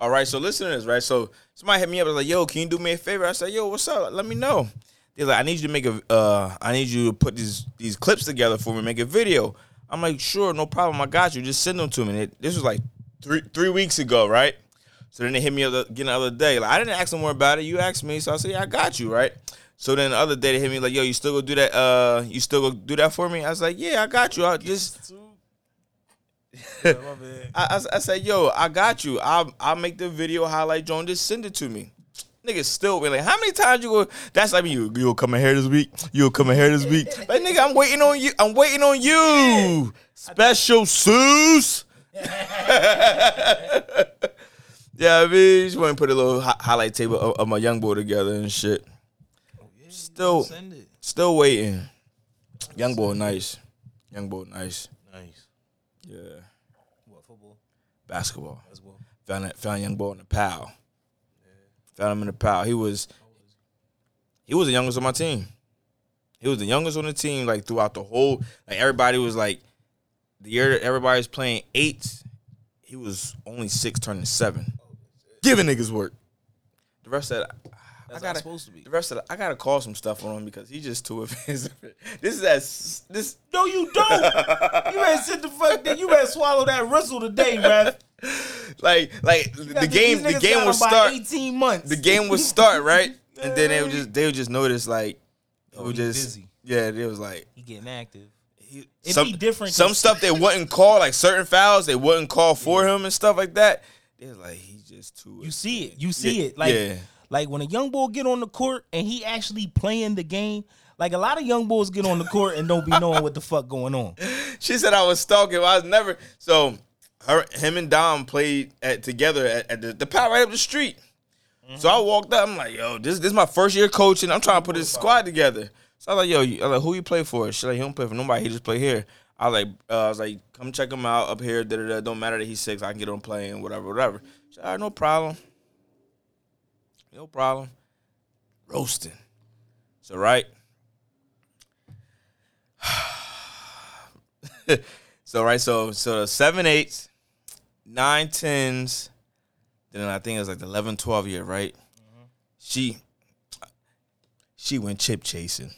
S2: all right. So listen to this, right? So somebody hit me up. I was like, "Yo, can you do me a favor?" I said, "Yo, what's up? Let me know." They're like, "I need you to make a. Uh, I need you to put these these clips together for me, make a video." I'm like, "Sure, no problem. I got you. Just send them to me." They- this was like three three weeks ago, right? So then they hit me up again the other day. Like I didn't ask them more about it. You asked me, so I said, "Yeah, I got you." Right. So then the other day they hit me like, "Yo, you still gonna do that? Uh, you still gonna do that for me?" I was like, "Yeah, I got you. I just." I, I, I said, yo, I got you. I'll I'll make the video highlight Joan. Just send it to me. Nigga still been like, how many times you go? That's like you. You'll come in here this week. You'll come in here this week. Like nigga, I'm waiting on you. I'm waiting on you. Special Seuss. yeah, I mean, just want to put a little hi- highlight table of, of my young boy together and shit. Oh, still,
S1: Send it.
S2: still waiting. Young boy, nice. Young boy, nice. Yeah,
S1: What football?
S2: basketball.
S1: As well.
S2: Found that, found young boy in the pal. Found him in the pal. He was, he was the youngest on my team. He was the youngest on the team. Like throughout the whole, like everybody was like, the year that everybody was playing eight, he was only six, turning seven. Oh, Giving niggas work. The rest of that,
S1: That's how
S2: gotta,
S1: it's supposed to be.
S2: the rest of the, I gotta call some stuff on him because he's just too offensive. This is as this
S1: No, you don't. you better sit the fuck down. You better swallow that whistle today, bruh.
S2: like like the game the game would start.
S1: Eighteen months.
S2: the game would start right, and then they would just they would just notice like it
S1: Oh,
S2: would just
S1: busy.
S2: yeah it was like
S1: He getting active.
S2: he,
S1: It'd
S2: some
S1: be different
S2: Some stuff they wouldn't call like certain fouls they wouldn't call for him and stuff like that. They was like he's just too.
S1: You see it. You see
S2: Yeah,
S1: it. Like
S2: yeah.
S1: Like when a young boy get on the court and he actually playing the game. Like a lot of young boys get on the court and don't be knowing what the fuck going on.
S2: She said I was stalking. I was never so. Her, him and Dom played at together at, at the, the right up the street. So I walked up. I'm like, yo, this this is my first year coaching. I'm trying to put this squad together. So I was like, yo, you, I was like, who you play for? She's like, he don't play for nobody. He just play here. I was like, uh, I was like, come check him out up here. Da, da, da. Don't matter that he's six. I can get him playing, whatever, whatever. She's like, no problem. No problem. Roasting. So right. so right, so so the seven eights, nine tens, then I think it was like the 11, 12 year, right? Mm-hmm. She she went chip chasing.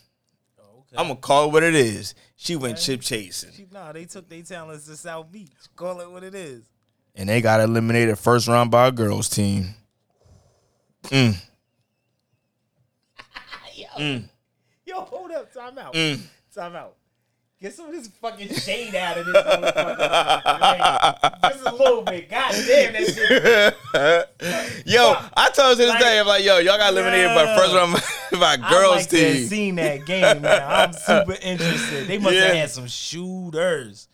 S1: Oh, okay.
S2: I'm gonna call it what it is. She went chip chasing.
S1: Nah, they took their talents to South Beach. Call it what it is.
S2: And they got eliminated first round by a girls team. Mm,
S1: Yo, yo, hold up. Time out.
S2: mm.
S1: Time out. Get some of this fucking shade out of this motherfucker. Like, just a little bit. God damn, that shit.
S2: yo, I told you this
S1: Like-
S2: day, I'm like, yo, y'all got eliminated by
S1: Yeah.
S2: first round by
S1: I
S2: girls
S1: like to have
S2: team.
S1: seen that game, man. I'm super interested. They must have had some shooters.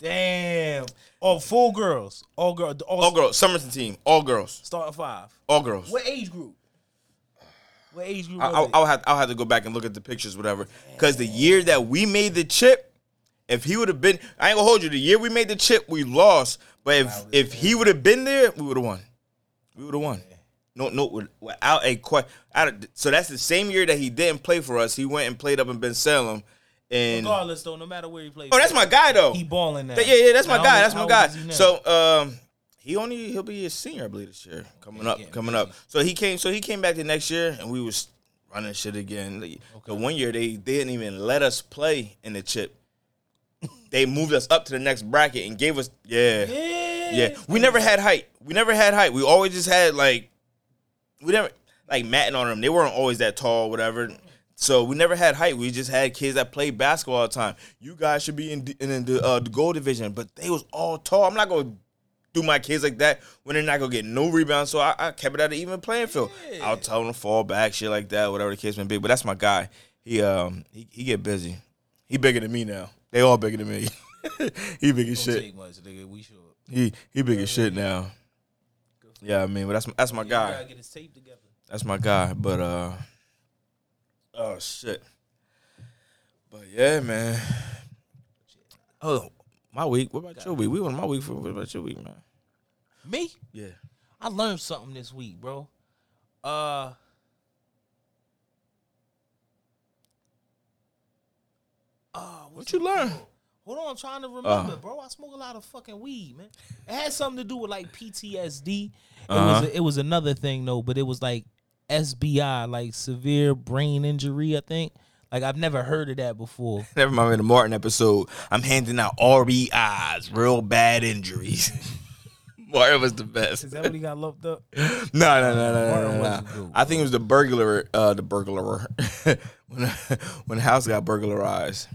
S1: Damn. Oh, full girls. All girls. All,
S2: All girls, Somerton team, all girls,
S1: Starting five.
S2: all girls.
S1: What age group? What age group
S2: I, I, I'll, have I'll have to go back and look at the pictures, whatever. Because the year that we made the chip, if he would have been, I ain't gonna hold you. The year we made the chip, we lost. But if if he would have been there, we would have won. We would have won. No, no, without a question. So that's the same year that he didn't play for us. He went and played up in Bensalem. And
S1: Regardless, though, no matter where he plays.
S2: oh, that's my guy though.
S1: He balling now.
S2: Yeah, yeah, that's my guy. That's my guy.
S1: old is he now?
S2: So um, he only he'll be a senior, I believe, this year. Coming up, coming up. So he came. So he came back the next year, and we was running shit again. The- The one year they, they didn't even let us play in the chip. they moved us up to the next bracket and gave us yeah,
S1: yeah,
S2: yeah. We never had height. We never had height. We always just had like we never like matting on them. They weren't always that tall, whatever. So we never had height. We just had kids that played basketball all the time. You guys should be in, in the uh, the gold division, but they was all tall. I'm not gonna do my kids like that when they're not gonna get no rebounds. So I, I kept it at an even playing field. I'll tell them to fall back, shit like that, whatever the case may be. But that's my guy. He um he, he get busy. He bigger than me now. They all bigger than me. he big as shit.
S1: take much, nigga. We should.
S2: He he big as shit now. Yeah, I mean, but that's that's my
S1: gotta
S2: guy.
S1: get his tape together.
S2: That's my guy. But uh, oh shit. But yeah, man. Oh, my week. What about your week? We went my week for what about your week, man?
S1: Me?
S2: Yeah.
S1: I learned something this week, bro. Uh Oh,
S2: What you learn?
S1: Hold on, I'm trying to remember,
S2: Uh.
S1: bro. I smoke a lot of fucking weed, man. It had something to do with like PTSD. It
S2: Uh-huh.
S1: was a, it was another thing though, but it was like SBI, like severe brain injury. I think. Like I've never heard of that before.
S2: Never mind in the Martin episode. I'm handing out RBIs, real bad injuries. Martin was the best.
S1: Is that what he got locked up?
S2: No, no, no, no, no, no,
S1: wasn't
S2: no.
S1: good,
S2: I think it was the burglar, uh, the burglar, when when the house got burglarized.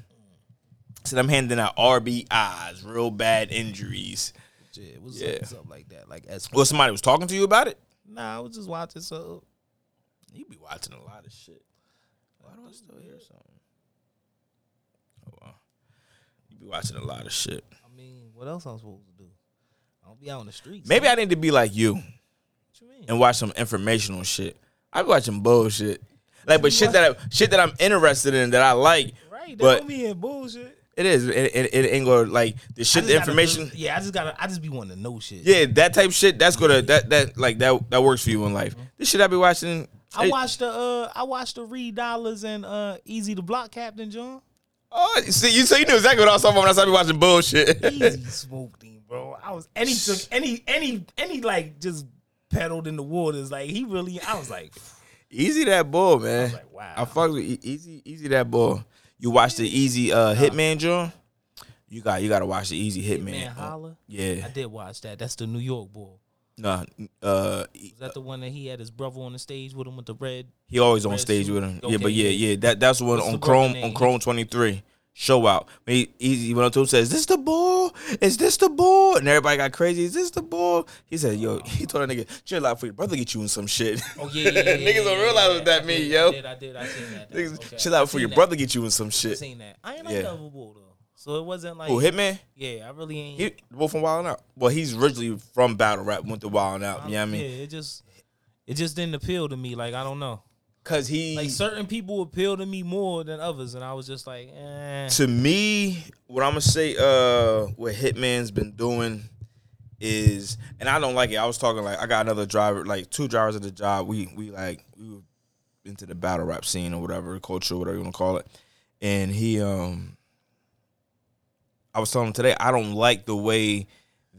S2: Said I'm handing out RBIs, real bad injuries.
S1: Yeah, it was
S2: Yeah.
S1: something, like that. Like S.
S2: Well, somebody was talking to you about it.
S1: Nah, I was just watching something.
S2: You be watching a lot of shit. Why do I still hear something? Oh wow, you be watching a lot of shit.
S1: I mean, what else I'm supposed to do? I don't be out on the streets.
S2: Maybe I need to be like you
S1: What you mean?
S2: and watch some informational shit. I be watching bullshit. Like, but shit that I, shit that I'm interested in that I like.
S1: Right, that
S2: But-
S1: don't mean bullshit.
S2: It is. It, it, it ain't gonna like the shit, the
S1: gotta
S2: information.
S1: yeah, I just gotta. I just be wanting to know shit.
S2: Yeah, that type shit. That's gonna that that like that that works for you in life. Mm-hmm. This shit I be watching.
S1: I watched the. Uh, I watched the Reed Dollars and uh, Easy to Block Captain John.
S2: Oh, see, you so you knew exactly what I was talking about when I started watching bullshit.
S1: Easy smoked him, bro. I was and he took any any any like just pedaled in the waters. Like he really. I was like,
S2: easy that bull, man.
S1: like, wow.
S2: I fuck with E- easy, easy that bull. You watch the easy uh Hitman John. You got you got to watch the easy Hitman.
S1: man,
S2: Uh,
S1: holla.
S2: yeah,
S1: I did watch that. That's the New York bull.
S2: Nah. Uh,
S1: Was that the one that he had his brother on the stage with him with the red?
S2: he always on stage
S1: suit.
S2: with him. yeah, but yeah,
S1: yeah.
S2: That that's the one on Chrome on Chrome twenty three. Show out. He, he went up to him says, "Is this the bull? Is this the bull?" And everybody got crazy. Is this the bull? He said, "Yo," he told that nigga, "Chill out for your brother get you in some shit."
S1: Oh yeah, yeah, yeah, yeah,
S2: Niggas don't realize what that
S1: I
S2: mean, yo.
S1: I did, I did, I seen that.
S2: Niggas,
S1: Okay.
S2: chill out for your
S1: that.
S2: brother get you in some shit.
S1: I seen that. I ain't
S2: Yeah.
S1: other though, so it wasn't like.
S2: Who Hitman?
S1: Yeah, I really ain't.
S2: He from Wild Out. Well, he's originally from Battle Rap, went to Wild Out. You know what I mean?
S1: Yeah, it just, it just didn't appeal to me. Like I don't know.
S2: Cause he
S1: Like certain people appeal to me more than others, and I was just like, eh.
S2: to me, what I'm gonna say, uh, what Hitman's been doing is, and I don't like it. I was talking like I got another driver, like two drivers at the job. We we like we were into the battle rap scene or whatever culture, whatever you want to call it. And he, um, I was telling him today, I don't like the way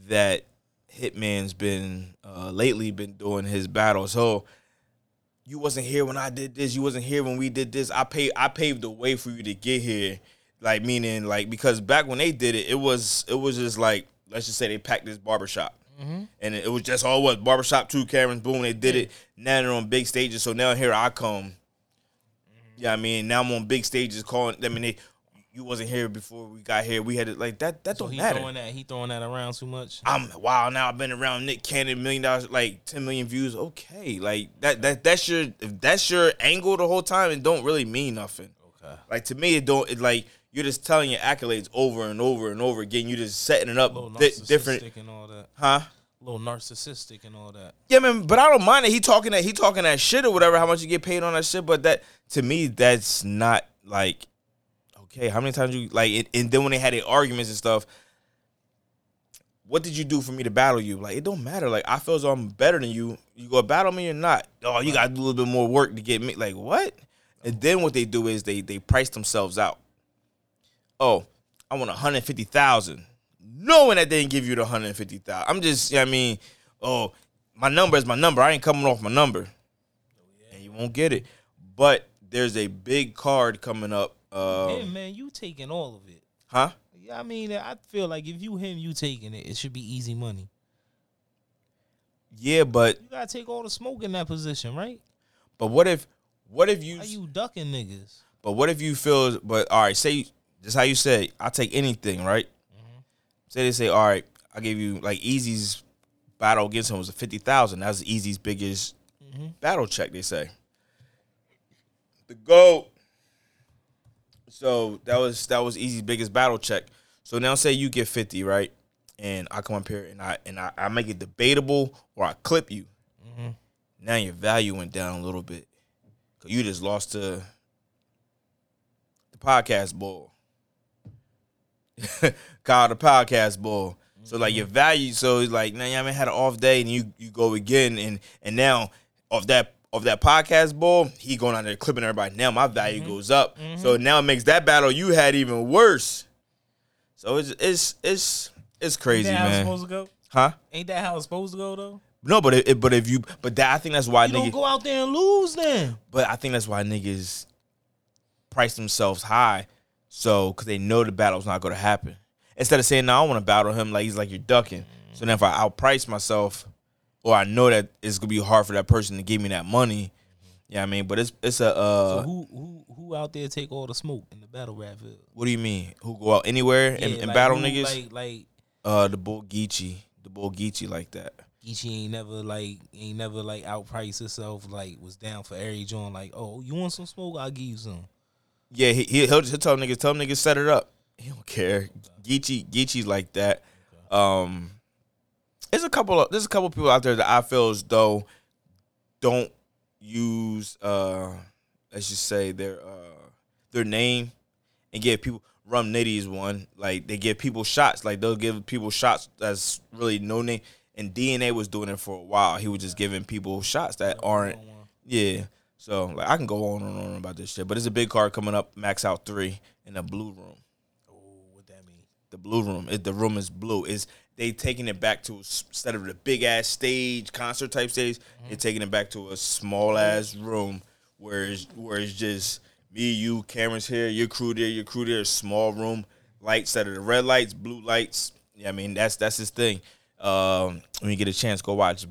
S2: that Hitman's been uh, lately been doing his battles. So you wasn't here when I did this. You wasn't here when we did this. I pay I paved the way for you to get here. Like meaning like because back when they did it, it was it was just like let's just say they packed this barbershop. And it was just all was barbershop, two cameras, boom, they did it. Now they're on big stages. So now here I come. Yeah, I mean, now I'm on big stages calling I mean they you wasn't here before we got here. We had it like that that
S1: So
S2: don't
S1: he
S2: matter.
S1: throwing that, he throwing that around too much.
S2: I'm wow. Now I've been around Nick Cannon, million dollars, like ten million views. Okay, like that. That that's your if that's your angle the whole time. It don't really mean nothing.
S1: Okay.
S2: Like to me, it don't. It like you're just telling your accolades over and over and over again. You're just setting it
S1: A
S2: up
S1: little
S2: di- different,
S1: and all that.
S2: huh?
S1: A little narcissistic and all that.
S2: Yeah, man. But I don't mind it. He talking that he talking that shit or whatever. How much you get paid on that shit? But that to me, that's not like okay. How many times you like? It, and then when they had their arguments and stuff, what did you do for me to battle you? Like it don't matter. Like I feel as though I'm better than you. You go battle me or not? Oh, you got to do a little bit more work to get me. Like what? And then what they do is they they price themselves out. Oh, I want 150,000. Knowing that they didn't give you the 150,000. I'm just, you know I mean, oh, my number is my number. I ain't coming off my number. And you won't get it. But there's a big card coming up. Uh,
S1: yeah, man, you taking all of it.
S2: huh?
S1: Yeah, I mean, I feel like if you him, you taking it. It should be easy money.
S2: Yeah, but
S1: You gotta take all the smoke in that position, right?
S2: but what if what if you,
S1: How you ducking niggas?
S2: but what if you feel but all right, say just how you say. I'll take anything, right? Say they say, all right, I gave you like Easy's battle against him was a fifty thousand. That was Easy's biggest battle check, they say. The GOAT. So that was that was Easy's biggest battle check. So now say you get 50, right? And I come up here and I and I, I make it debatable or I clip you. Mm-hmm. Now your value went down a little bit. Cause you just lost to the podcast ball. Called the podcast ball. So like your mm-hmm. value, so it's like now I mean had an off day and you you go again and and now off that of that podcast ball, he going out there clipping everybody. Now my value mm-hmm. goes up. So mm-hmm. now it makes that battle you had even worse. So it's it's it's it's crazy,
S1: Ain't that how it's
S2: man.
S1: supposed to go?
S2: Huh?
S1: Ain't that how it's supposed to go though?
S2: No, but it, but if you but that I think that's why
S1: You don't go out there and lose then.
S2: but I think that's why niggas price themselves high, so because they know the battle's not going to happen. Instead of saying, "No, I want to battle him," like he's like you're ducking. So then if I outprice myself, or I know that it's gonna be hard for that person to give me that money, yeah, I mean, but it's it's a uh,
S1: So who who who out there take all the smoke in the battle rap field?
S2: what do you mean? Who go out anywhere and,
S1: Yeah,
S2: and
S1: like
S2: battle
S1: who,
S2: niggas?
S1: Like like
S2: uh, the bull Geechee, the bull Geechee like that.
S1: Geechee ain't never like ain't never like outpriced himself. Like was down for every joint. Like oh you want some smoke? I'll give you some.
S2: Yeah, he, he he'll, he'll tell niggas, tell niggas set it up. He don't care. Geechee, Geechee's like that. Um, there's a couple of there's a couple people out there that I feel as though don't use uh let's just say their uh their name and give people Rum Nitty is one. Like they give people shots. Like they'll give people shots that's really no name. And DNA was doing it for a while. He was just giving people shots that aren't. Yeah. So like I can go on and on about this shit, but it's a big card coming up. Max out three in the blue room.
S1: Oh, what that mean?
S2: The blue room. It, the room is blue. Is they taking it back to instead of the big ass stage concert type stage, they're taking it back to a small ass room where it's, where it's just me, you, cameras here, your crew there, your crew there, small room, lights that are the red lights, blue lights. Yeah, I mean that's that's his thing. Um, when you get a chance, go watch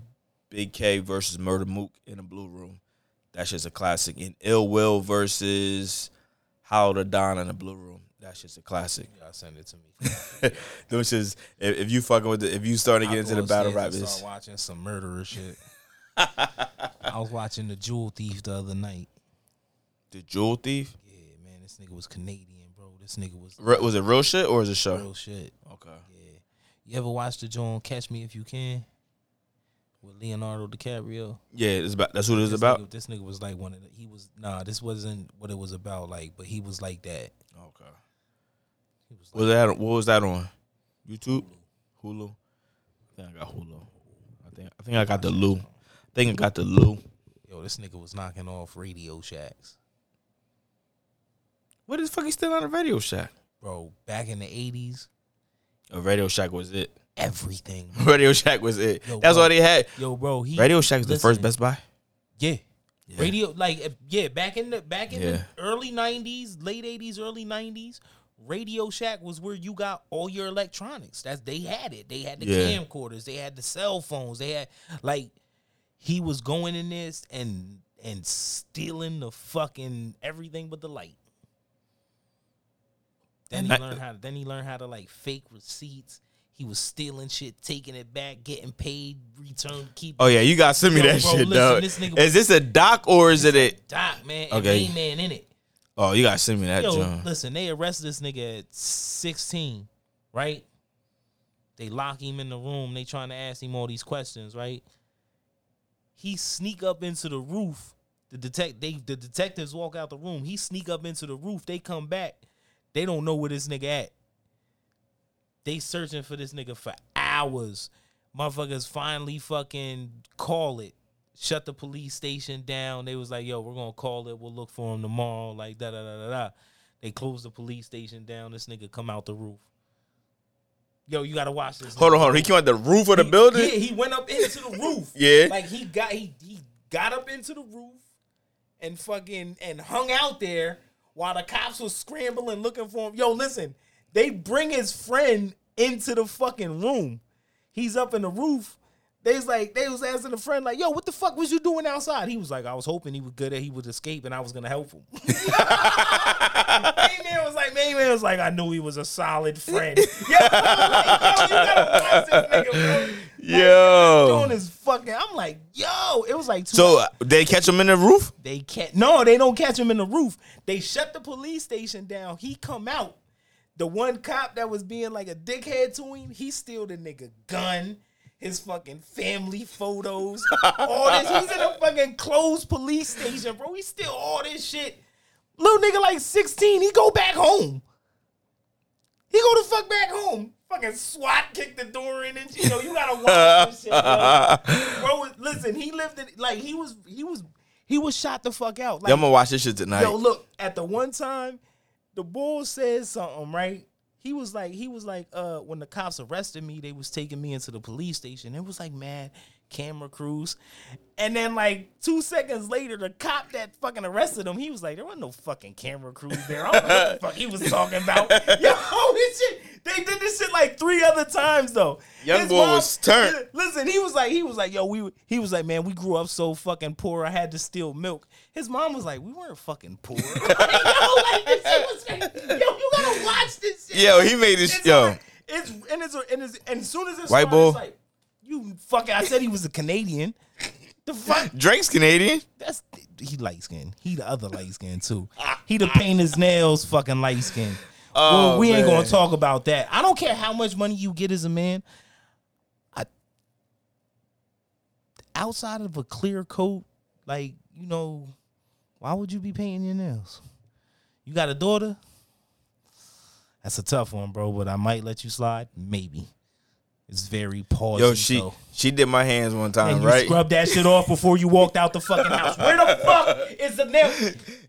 S2: Big K versus Murda Mook in a blue room. That's just a classic. And Ill Will versus Hollow Da Don in a blue room. That's just a classic.
S1: Gotta send it to me.
S2: Those just if, if you fucking with the, if you starting to get into the battle rap,
S1: I
S2: it's,
S1: start watching some murderer shit. I was watching the Jewel Thief the other night.
S2: the Jewel Thief.
S1: Yeah, man, this nigga was Canadian, bro. This nigga was
S2: Re- Was it real shit or is it show?
S1: real shit.
S2: Okay.
S1: Yeah. You ever watch the joint Catch Me If You Can with Leonardo DiCaprio?
S2: Yeah, it's about that's what it is
S1: This
S2: about.
S1: Nigga, this nigga was like one of the, he was nah, this wasn't what it was about like, but he was like that.
S2: Okay.
S1: He was
S2: What was that? What was that on? YouTube, Hulu. I think I got Hulu. I think I think I got the Lou. I think I got the Lou.
S1: yo, this nigga was knocking off Radio Shacks.
S2: What the fuck? He still on a Radio Shack?
S1: Bro, back in the eighties,
S2: A Radio Shack was it.
S1: everything.
S2: Radio Shack was it.
S1: Yo,
S2: That's
S1: bro.
S2: all they had.
S1: Yo, bro, he
S2: Radio Shack was the first Best Buy.
S1: Yeah.
S2: Yeah.
S1: Radio like eh, yeah, back in the back in
S2: Yeah.
S1: the early nineties, late eighties, early nineties, Radio Shack was where you got all your electronics. That's they had it. They had the
S2: Yeah.
S1: camcorders, they had the cell phones, they had like he was going in this and and stealing the fucking everything but the light. Then he learned how to then he learned how to like fake receipts. He was stealing shit, taking it back, getting paid, return, keep
S2: Oh yeah, you gotta send me
S1: Yo,
S2: that
S1: bro,
S2: shit,
S1: listen,
S2: dog.
S1: this nigga
S2: Is this a doc or is it a?
S1: Doc, man,
S2: Okay.
S1: and Man in it.
S2: Oh, you gotta send me that,
S1: Yo,
S2: John.
S1: listen, they arrested this nigga at 16, right? They lock him in the room. They trying to ask him all these questions, right? He sneak up into the roof. The detect they the detectives walk out the room. He sneak up into the roof. They come back. They don't know where this nigga at. They searching for this nigga for hours. Motherfuckers finally fucking call it. Shut the police station down. They was like, yo, we're gonna call it. We'll look for him tomorrow. Like da da da da da. They closed the police station down. This nigga come out the roof. Yo, you gotta watch this.
S2: Hold
S1: nigga.
S2: on, hold on. He came out the roof of the
S1: He-
S2: building.
S1: Yeah, he went up into the roof.
S2: Yeah.
S1: Like he got he he got up into the roof and fucking and hung out there while the cops was scrambling looking for him. Yo, listen, they bring his friend into the fucking room. He's up in the roof. They was like, they was asking the friend, like, yo, what the fuck was you doing outside? He was like, I was hoping he was good that he would escape and I was gonna help him. Main man was like, Main man was like, I knew he was a solid friend. yo, I'm like, yo, you gotta watch this nigga, bro.
S2: Yo.
S1: Doing his fucking, I'm like, yo, it was like two
S2: So uh, they catch him in the roof?
S1: they can't. No, they don't catch him in the roof. They shut the police station down. He come out. The one cop that was being like a dickhead to him, he steal the nigga gun, his fucking family photos, all this. He's in a fucking closed police station, bro. He still all this shit. Little nigga like 16, he go back home. He go the fuck back home. Fucking SWAT kick the door in and you know you gotta watch this shit, bro. bro. Listen, he lived in like he was he was he was shot the fuck out. Like,
S2: Yeah, I'm gonna watch this shit tonight.
S1: Yo, look, at the one time, the bull said something, right? He was like, he was like, uh, when the cops arrested me, they was taking me into the police station. It was like mad camera crews. And then like two seconds later, the cop that fucking arrested him, he was like, there wasn't no fucking camera crews there. I don't know what the fuck he was talking about. Yo, this shit, they did this shit like three other times though.
S2: Young
S1: His
S2: boy was turned.
S1: Listen, he was like, he was like, yo, we, he was like, man, we grew up so fucking poor. I had to steal milk. His mom was like, we weren't fucking poor. yo, like this shit was, yo, you gotta watch this shit.
S2: Yo, he made this.
S1: It's
S2: Yo,
S1: like- it's and it's and it's and as soon as it's
S2: White
S1: started, it's like, you fucking. I said he was a Canadian. The fuck.
S2: Drake's Canadian.
S1: That's he light skin. He the other light skin too. He the paint his nails fucking light skin.
S2: Oh,
S1: well, we ain't
S2: man.
S1: gonna talk about that. I don't care how much money you get as a man. I outside of a clear coat, like you know, Why would you be painting your nails? You got a daughter? That's a tough one, bro. But I might let you slide. Maybe. It's very pausey.
S2: Yo, she
S1: though.
S2: she did my hands one time,
S1: And you
S2: right?
S1: scrub that shit off before you walked out the fucking house. Where the fuck is the nail?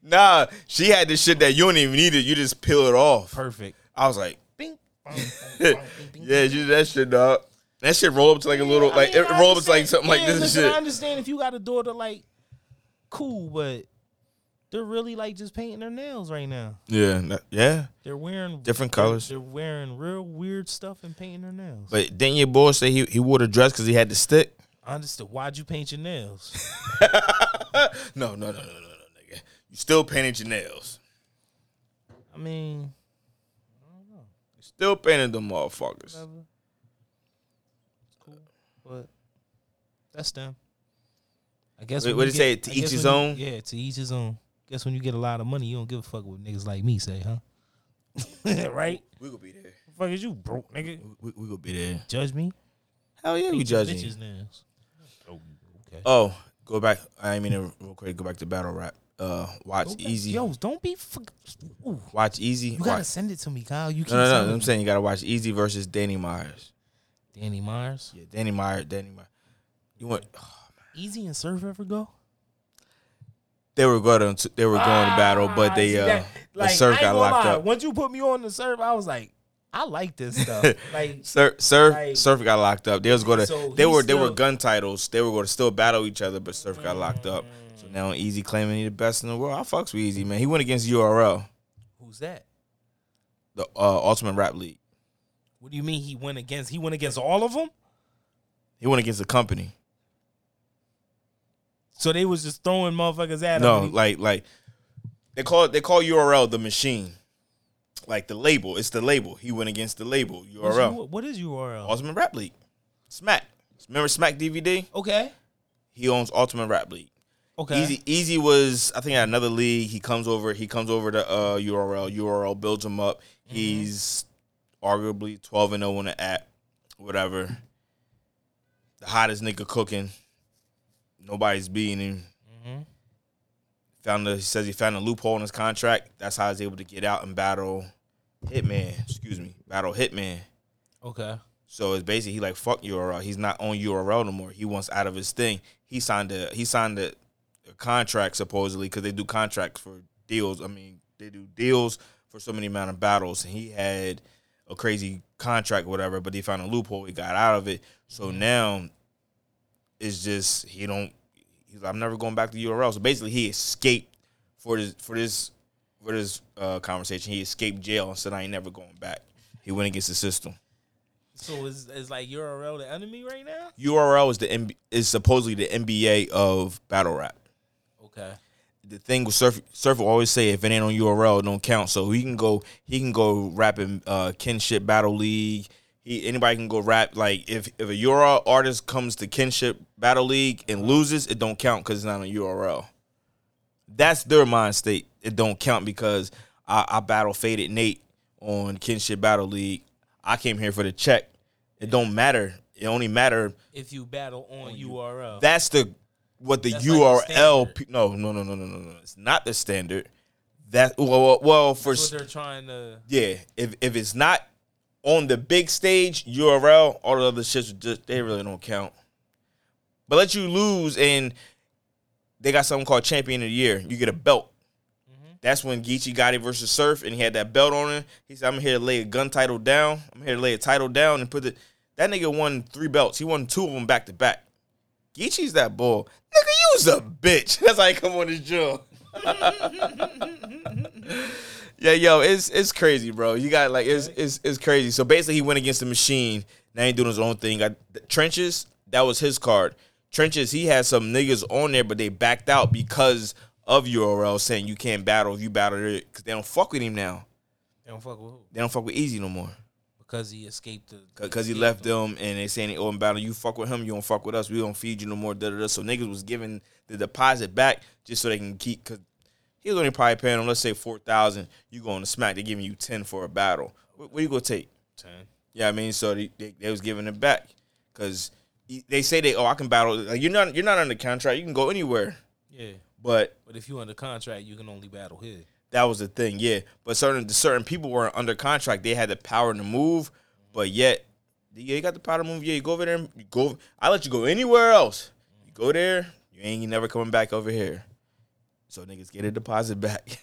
S2: Nah, she had this shit that you don't even need it. You just peel it off.
S1: Perfect.
S2: I was like,
S1: Bing,
S2: yeah, you did that shit, dog. That shit roll up to like a little,
S1: I
S2: like
S1: mean,
S2: it
S1: I
S2: roll up to like something like
S1: yeah,
S2: this and
S1: listen,
S2: shit.
S1: I understand if you got a daughter, like, cool, but they're really like just painting their nails right now.
S2: Yeah, yeah.
S1: They're wearing
S2: Different colors.
S1: They're wearing real weird stuff and painting their nails.
S2: But didn't your boy say he, he wore the dress because he had the stick?
S1: I understood. Why'd you paint your nails?
S2: No, no, no, no, no, no, nigga. You still painted your nails.
S1: I mean, I don't know.
S2: You still painted them motherfuckers.
S1: whatever. It's cool, but that's them. I guess.
S2: Wait,
S1: what
S2: did
S1: you
S2: say? To
S1: I
S2: each his
S1: when you-
S2: own?
S1: Yeah, to each his own. Guess when you get a lot of money, you don't give a fuck what niggas like me say, huh? right?
S2: We gonna be there.
S1: Fuck is you broke, nigga?
S2: We, we gonna be there.
S1: Judge me?
S2: Hell yeah, we
S1: Paint your
S2: judging.
S1: bitches' nails. Oh, okay.
S2: Oh, go back. I mean, real quick, go back to battle rap. Uh, watch
S1: Okay.
S2: easy.
S1: Yo, don't be. Fuck, ooh.
S2: Watch easy.
S1: You gotta
S2: Watch-
S1: send it to me, Kyle. You keep
S2: no, no, no.
S1: sending
S2: I'm saying you gotta watch easy versus Danny Myers.
S1: Danny Myers.
S2: Yeah, Danny Myers. Danny Myers. You want?
S1: Easy and Surf ever go?
S2: They were going to they were going to battle, but they
S1: Ah,
S2: uh,
S1: see that-
S2: the surf got locked
S1: lie.
S2: up.
S1: Once you put me on the surf, I was like, I like this stuff. like,
S2: Surf, surf,
S1: Like-
S2: surf got locked up. They was going to.
S1: So
S2: they
S1: he
S2: were they were gun titles. They were going to still battle each other, but surf got locked up. So now Easy claiming he the best in the world. I fucks with Easy man. He went against URL,
S1: who's that?
S2: the uh, Ultimate Rap League.
S1: What do you mean he went against? He went against all of them.
S2: He went against the company.
S1: So they was just throwing motherfuckers at him.
S2: No, like like they call they call URL the machine, like the label. It's the label. He went against the label URL.
S1: U- what is URL?
S2: Ultimate Rap League, Smack. Remember Smack DVD?
S1: Okay.
S2: He owns Ultimate Rap League.
S1: Okay.
S2: Easy Easy was I think at another league. He comes over. He comes over to uh, URL. URL builds him up.
S1: Mm-hmm.
S2: He's arguably twelve and zero on the app. Whatever. The hottest nigga cooking. Nobody's beating him.
S1: Mhm.
S2: Found the, he says he found a loophole in his contract. That's how he's able to get out and battle Hitman. Excuse me, battle Hitman.
S1: Okay.
S2: So it's basically he like fuck URL. He's not on URL no more. He wants out of his thing. He signed a he signed a, a contract supposedly because they do contracts for deals. I mean they do deals for so many amount of battles, and he had a crazy contract, whatever. But they found a loophole. He got out of it. So now it's just he don't. He's like, I'm never going back to URL. So basically, he escaped for this for this for this uh, conversation. He escaped jail and said, I ain't never going back. He went against the system.
S1: So is is like URL the enemy right now?
S2: URL is the MB, is supposedly the NBA of battle rap.
S1: Okay.
S2: The thing with Surf Surf will always say if it ain't on URL, it don't count. So he can go he can go rap in uh, Kinship Battle League. He anybody can go rap like if if a URL artist comes to Kinship Battle League and loses, it don't count because it's not a URL. That's their mind state. It don't count because I, I battle Faded Nate on Kinship Battle League. I came here for the check. It don't matter. It only matter
S1: If you battle on URL.
S2: that's the what the
S1: That's like the
S2: URL. pe- no, no, no, no, no, no, no. It's not the standard. That well, well, well for
S1: That's what they're trying to.
S2: yeah. If if it's not on the big stage, URL, all the other shits just they really don't count. But let you lose and they got something called Champion of the Year. You get a belt.
S1: Mm-hmm.
S2: That's when Geechee got it versus Surf, and he had that belt on him. He said, "I'm here to lay a gun title down. I'm here to lay a title down and put it." That nigga won three belts. He won two of them back to back. Geechee's that bull. Nigga, you was a bitch. That's how he come on his jaw. yeah, yo, it's it's crazy, bro. You got like it's it's it's crazy. So basically, he went against the machine. Now he doing his own thing. Got trenches. That was his card. Trenches. He had some niggas on there, but they backed out because of URL saying you can't battle if you battle it because they don't fuck with him now.
S1: They don't fuck with who?
S2: They don't fuck with Easy no more
S1: Because he escaped the.
S2: because he left them and they saying they owe him battle. You fuck with him, you don't fuck with us. We don't feed you no more. Da, da, da. So niggas was giving the deposit back just so they can keep because he was only probably paying them. Let's say four thousand. You go on the smack, They're giving you ten for a battle. What, what you gonna take?
S1: Ten.
S2: Yeah, I mean, so they, they, they was giving it back because they say they oh I can battle. Like, you're not you're not under contract. You can go anywhere.
S1: Yeah.
S2: But
S1: But if you're under contract, you can only battle here.
S2: that was the thing, yeah. But certain certain people were under contract; they had the power to move, but yet, yeah, you got the power to move. Yeah, you go over there, and you go. I let you go anywhere else. You go there, you ain't never coming back over here. So niggas get a deposit back.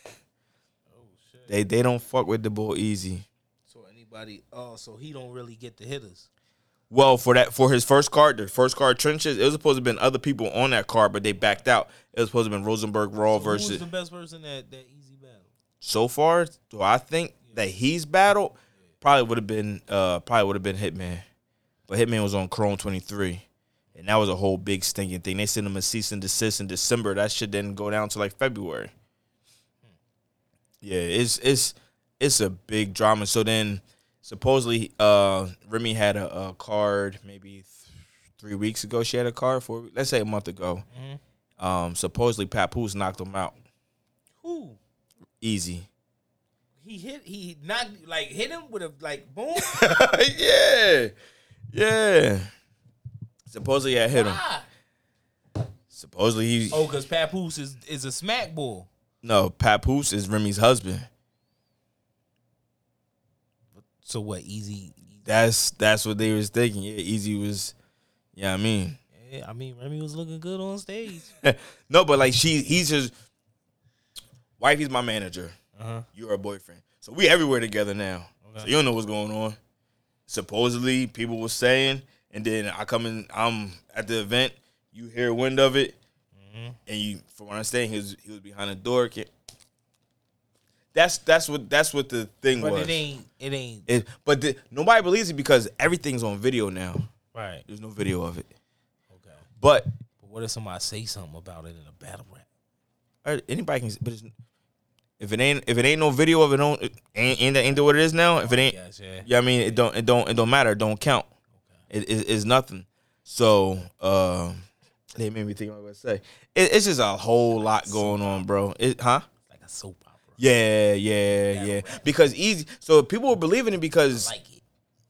S1: Oh shit.
S2: they they don't fuck with the bull easy.
S1: So anybody? Oh, so he don't really get the hitters.
S2: Well, for that for his first card, the first card trenches, it was supposed to have been other people on that card, but they backed out. It was supposed to have been Rosenberg Raw
S1: So
S2: versus.
S1: who's the best person that that easy battle?
S2: so far, do I think that he's battled? Probably would have been uh probably would have been Hitman. But Hitman was on Chrome 23. And that was a whole big stinking thing. They sent him a cease and desist in December. That shit didn't go down to like February. Yeah, it's it's it's a big drama. So then supposedly uh Remy had a, a card maybe th- three weeks ago. She had a card for let's say a month ago. Um supposedly Papoose knocked him out.
S1: Who?
S2: Easy.
S1: He hit. He knocked like hit him with a like boom.
S2: yeah. Yeah. Supposedly I hit him. Supposedly he
S1: Oh, because Papoose is is a smack bull.
S2: no, Papoose is Remy's husband.
S1: So what? Easy.
S2: That's that's what they was thinking. Yeah, Easy was yeah, I mean.
S1: Yeah, I mean Remy was looking good on stage.
S2: no, but like she he's just wifey's my manager.
S1: Uh-huh.
S2: You're a boyfriend. So we everywhere together now. So you don't know what's going on. Supposedly people were saying, and then I come in, I'm at the event, you hear wind of it, and you from what I understand, he was he was behind the door. That's that's what that's what the thing
S1: But
S2: was.
S1: it ain't. It ain't.
S2: It- but the, nobody believes it because everything's on video now.
S1: right.
S2: There's no video of it.
S1: Okay.
S2: But
S1: But what if somebody say something about it in a battle rap?
S2: uh, anybody can. But it's, if it ain't if it ain't no video of it, don't it ain't ain't that ain't what it is now. If it ain't,
S1: Yes, yeah.
S2: yeah, I mean it don't it don't it don't matter. It don't count. It is it's nothing. So uh, they made me think what I was gonna say. It, it's just a whole lot going on, bro. It, huh?
S1: Like a soap opera.
S2: Yeah, yeah, yeah. Because easy. So people were believing it because
S1: Like it.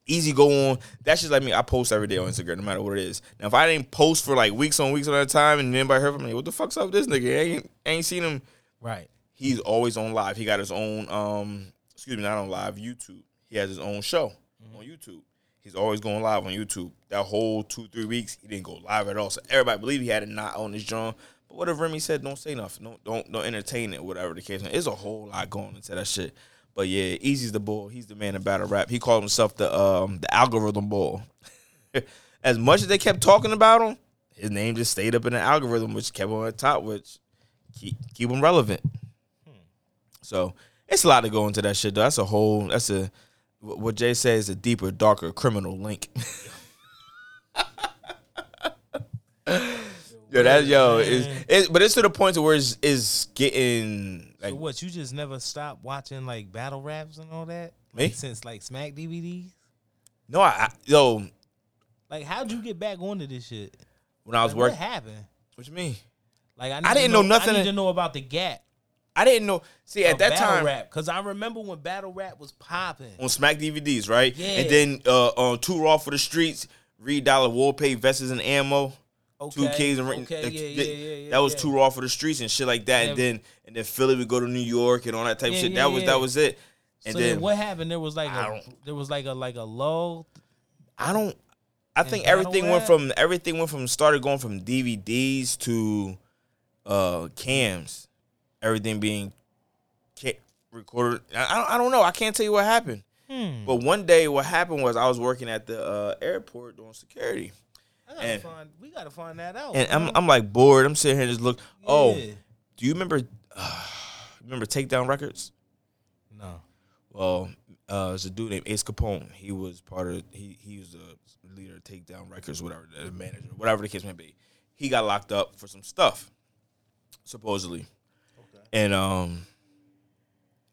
S2: easy go on. That's just like me. I post every day on Instagram, no matter what it is. Now, if I didn't post for like weeks on weeks at a time, and anybody heard from me, what the fuck's up with this nigga? I ain't, I ain't seen him.
S1: Right.
S2: He's always on live. He got his own, um, excuse me, not on live, YouTube. He has his own show on YouTube. He's always going live on YouTube. That whole two, three weeks, he didn't go live at all. So everybody believed he had a knot on his jaw. But whatever if Remy said, don't say nothing, don't, don't, don't entertain it, whatever the case. There's a whole lot going into that shit. But yeah, Easy's the bull. He's the man in battle rap. He called himself the um the algorithm bull. as much as they kept talking about him, his name just stayed up in the algorithm, which kept him at top, which keep keep him relevant. So it's a lot to go into that shit. Though. That's a whole. That's a what Jay says is a deeper, darker criminal link. yo, that yo is it, but it's to the point to where it's, it's getting like
S1: so what? You just never stopped watching like battle raps and all that?
S2: Me?
S1: Like, since like Smack DVDs?
S2: no, I, I yo
S1: Like how'd you get back onto this shit?
S2: when I was
S1: Like, what
S2: working.
S1: happened?
S2: What you mean?
S1: Like I,
S2: I didn't know nothing
S1: I need to know about the gap.
S2: I didn't know. See, at that time
S1: rap because I remember when battle rap was popping.
S2: on Smack DVDs, right?
S1: Yeah.
S2: And then uh, on Too Raw for the Streets, Reed Dollar will pay vests and ammo.
S1: Okay.
S2: Two K's and
S1: okay,
S2: that-
S1: yeah, yeah, yeah, yeah,
S2: that was. Too Raw for the Streets and shit like that. And then and then Philly would go to New York and all that type of shit. that was that was it. And
S1: so
S2: then,
S1: then, what happened? There was like
S2: I
S1: a there was like a like a low.
S2: I don't. I think everything went from everything went from started going from DVDs to uh cams, everything being recorded. I, I don't- I don't know. I can't tell you what happened.
S1: Hmm.
S2: But one day, what happened was I was working at the uh, airport doing security,
S1: I gotta
S2: And-
S1: find. We gotta find that out.
S2: and I'm. I'm like bored. I'm sitting here and just look. Oh, do you remember? Uh, remember Takedown Records?
S1: no.
S2: Well, uh, there's a dude named Ace Capone. He was part of. He he was the leader of Takedown Records, whatever the manager, whatever the case may be. He got locked up for some stuff, supposedly, and um,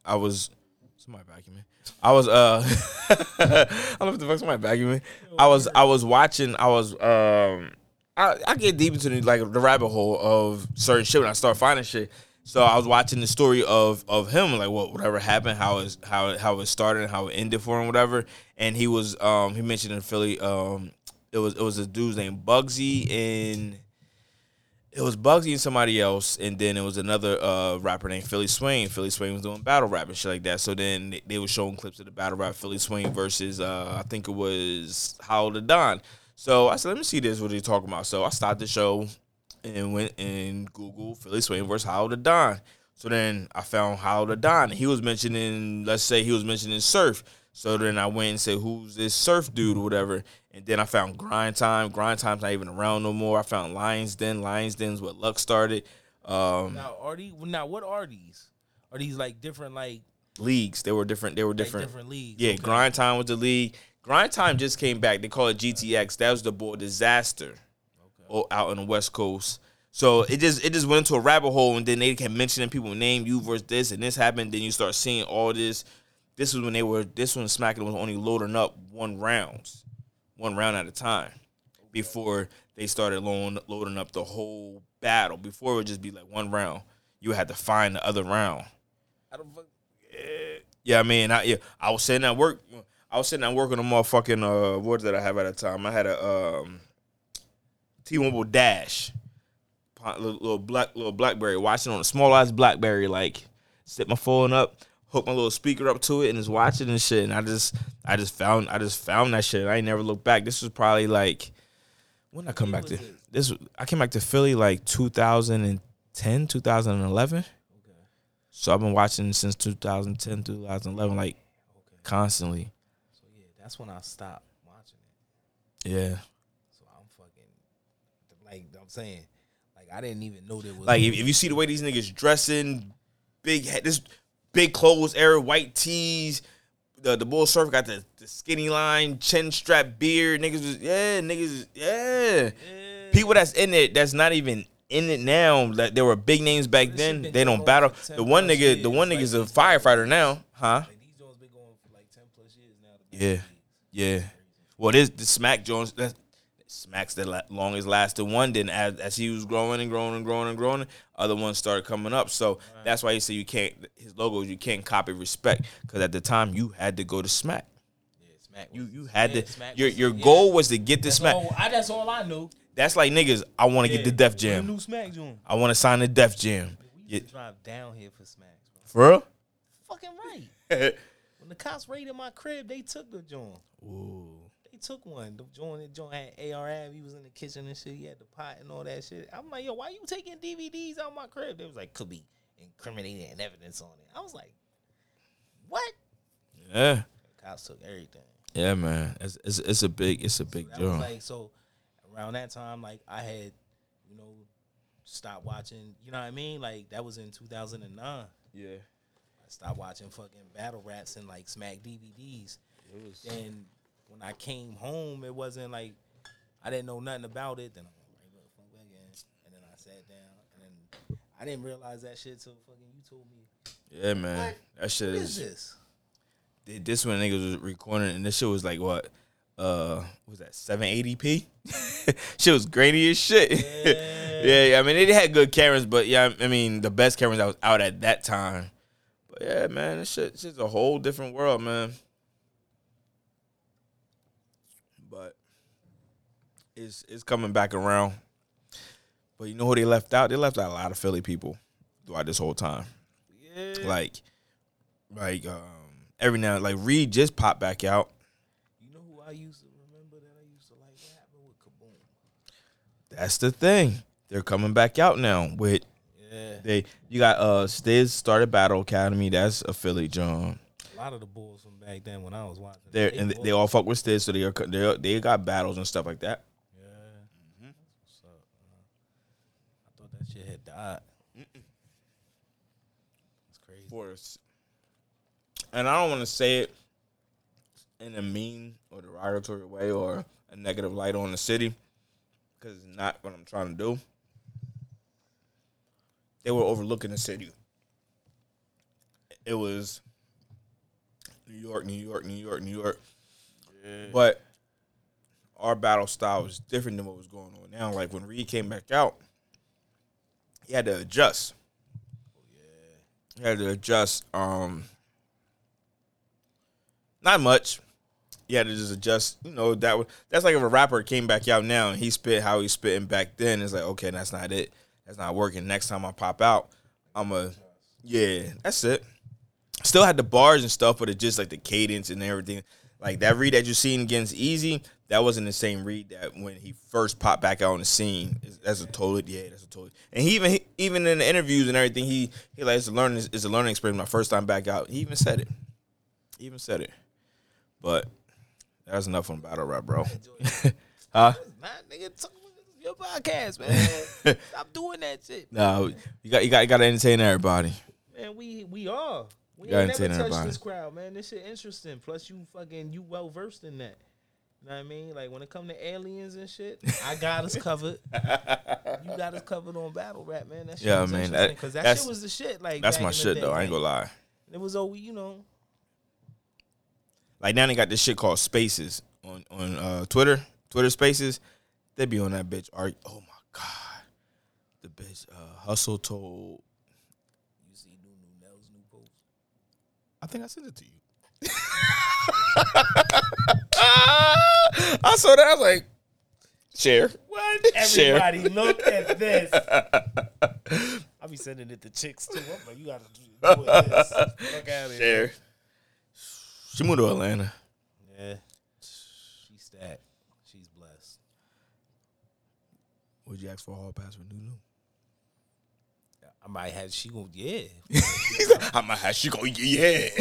S2: I was somebody vacuuming. I was uh, I don't know if the fuck somebody vacuuming. I was I was watching. I was um, I I get deep into the, like the rabbit hole of certain shit when I start finding shit. So I was watching the story of of him, like what whatever happened, how it how it, how it started, and how it ended for him, whatever. And he was um he mentioned in Philly um it was it was a dude's named Bugsy and it was Bugsy and somebody else, and then it was another uh, rapper named Philly Swain. Philly Swain was doing battle rap and shit like that. So then they, they were showing clips of the battle rap Philly Swain versus uh, I think it was Hollow Da Don. So I said, let me see this. What are you talking about? So I started the show and went and Google Philly Swain versus Hollow Da Don. So then I found Hollow Da Don. He was mentioning, let's say he was mentioning Surf. So then I went and said, who's this Surf dude or whatever. And then I found Grind Time. Grind Time's not even around no more. I found Lions Den. Lions Den's what Luck started. Um,
S1: Now are these now what are these? Are these like different like,
S2: leagues. They were different. They were
S1: like
S2: different.
S1: different leagues?
S2: Yeah,
S1: Okay.
S2: Grind Time was the league. Grind Time just came back. They call it GTX. That was the boy disaster o- out on the West Coast. So it just it just went into a rabbit hole, and then they kept mentioning people name you versus this, and this happened. Then you start seeing all this. This was when they were. This one Smacking was only loading up one rounds, one round at a time, before they started loading loading up the whole battle. Before it would just be like one round. You had to find the other round.
S1: I don't fuck-
S2: Yeah, yeah I mean, I yeah, I was sitting at work. I was sitting at work on a motherfucking uh, what did I have at a time? I had a um, T-Mobile Dash, little, little black little BlackBerry, watching on a small ass BlackBerry. Like, set my phone up, hook my little speaker up to it, and just watching and shit. And I just, I just found, I just found that shit. I ain't never looked back. This was probably like when I come back to
S1: this?
S2: I came back to Philly like 2010, 2011. So I've been watching since 2010, 2011, like constantly.
S1: So yeah, that's when I stopped watching it.
S2: Yeah.
S1: So I'm fucking like I'm saying, like I didn't even know there was
S2: Like if, if you see the way these niggas dressing, big head, this big clothes era, white tees. The the bull surfer got the, the skinny line, chin strap beard. Niggas was yeah, niggas was- yeah. People that's in it that's not even in it now. That there were big names back
S1: This
S2: then. They don't battle.
S1: for 10
S2: The one nigga, the one nigga's
S1: like
S2: a firefighter now, huh?
S1: like these joints been going for like ten plus years now.
S2: Yeah, yeah. Well, this the Smack Jones. That Smack's the la- longest lasted one. Then as, as he was growing and growing and growing and growing, other ones started coming up. So that's why he said you can't. His logos you can't copy respect because at the time you had to go to Smack.
S1: Yeah, Smack
S2: You
S1: was-
S2: you had
S1: yeah,
S2: to.
S1: Smack
S2: Your
S1: was-
S2: your
S1: yeah.
S2: goal was to get the
S1: That's
S2: Smack.
S1: all, I, that's all I knew.
S2: That's like niggas. I want to get the Def Jam.
S1: New Smack joint.
S2: I want to sign the Def Jam.
S1: We used
S2: Yeah.
S1: drive down here for Smacks, bro.
S2: For real?
S1: Fucking right. When the cops raided my crib, they took the joint.
S2: Ooh.
S1: They took one. The joint, the joint had ARM. He was in the kitchen and shit. He had the pot and all that shit. I'm like, yo, why you taking DVDs out my crib? They was like, could be incriminating evidence on it. I was like, what?
S2: Yeah.
S1: The cops took everything.
S2: Yeah, man. It's, it's it's a big it's a big
S1: That was
S2: deal.
S1: like so. Around that time, like I had, you know, stopped watching. You know what I mean? Like that was in 2009.
S2: yeah.
S1: I stopped watching fucking battle raps and like smack DVDs. Then when I came home, it wasn't like I didn't know nothing about it. Then I'm like, right, look, fuck back in. And then I sat down, and then I didn't realize that shit till fucking you told me.
S2: Yeah, man. That shit
S1: What
S2: is
S1: is this?
S2: Th- this one niggas was recording and this shit was like what uh what was that 780p shit was grainy as shit yeah. yeah i mean they had good cameras but yeah i mean the best cameras that was out at that time but yeah man this shit shit's a whole different world man but it's it's coming back around but you know who they left out they left out a lot of philly people throughout this whole time
S1: Yeah.
S2: like like um every now like Reed just popped back out.
S1: you know who I used to remember that I used to like? What happened with Kaboom?
S2: That's the thing. They're coming back out now with
S1: Yeah.
S2: they you got uh Stiz started Battle Academy, that's a Philly John.
S1: A lot of the bulls from back then when I was watching.
S2: They're and they, they all fuck with Stiz, so they are they they got battles and stuff like that.
S1: Yeah. What's up? Uh, I thought that shit had died. It's crazy.
S2: For us. And I don't want to say it in a mean or derogatory way or a negative light on the city, because it's not what I'm trying to do. They were overlooking the city. It was New York, New York, New York, New York. But our battle style was different than what was going on now. Like when Reed came back out, he had to adjust. Yeah. He had to adjust. Um, not much. He had to just adjust. You know that was that's like if a rapper came back out now and he spit how he spitting back then. It's like okay, that's not it. that's not working. Next time I pop out, I'm a yeah, that's it. Still had the bars and stuff, but it just like the cadence and everything. Like that read that you seen against Eazy, that wasn't the same read that when he first popped back out on the scene. That's a totally yeah, that's a totally. And he even he, even in the interviews and everything, he he like it's a learning it's a learning experience. My first time back out, he even said it. He even said it. But that's enough on battle rap, bro. huh?
S1: Nah, nigga, talk your podcast, man. Stop doing that shit.
S2: No, you got you got you got to entertain everybody.
S1: Man, we we are. We ain't never touched
S2: everybody.
S1: this crowd, man. This shit interesting. Plus, you fucking you well versed in that. You know what I mean? Like when it come to aliens and shit, I got us covered. you got us covered on battle rap, man. That shit
S2: Yeah,
S1: was
S2: man,
S1: interesting,
S2: that-
S1: that
S2: that's-
S1: shit was the shit. Like
S2: That's my shit
S1: day,
S2: though. I ain't gonna lie.
S1: It was oh, you know.
S2: Like now they got this shit called Spaces on on uh, Twitter. Twitter Spaces. They be on that bitch. Argue. Oh my god, the bitch uh, Hustle told.
S1: You see new new Nell's new post.
S2: I think I sent it to you. I saw that. I was like, share.
S1: What?
S2: Share.
S1: Everybody look at this. I'll be sending it to chicks too. I'm like, you gotta do this. Out of here.
S2: Share. She moved to Atlanta.
S1: Yeah. She's stacked. She's blessed.
S2: Would you ask for a hall pass for Nunu?
S1: I might have she go yeah.
S2: I might have she go yeah.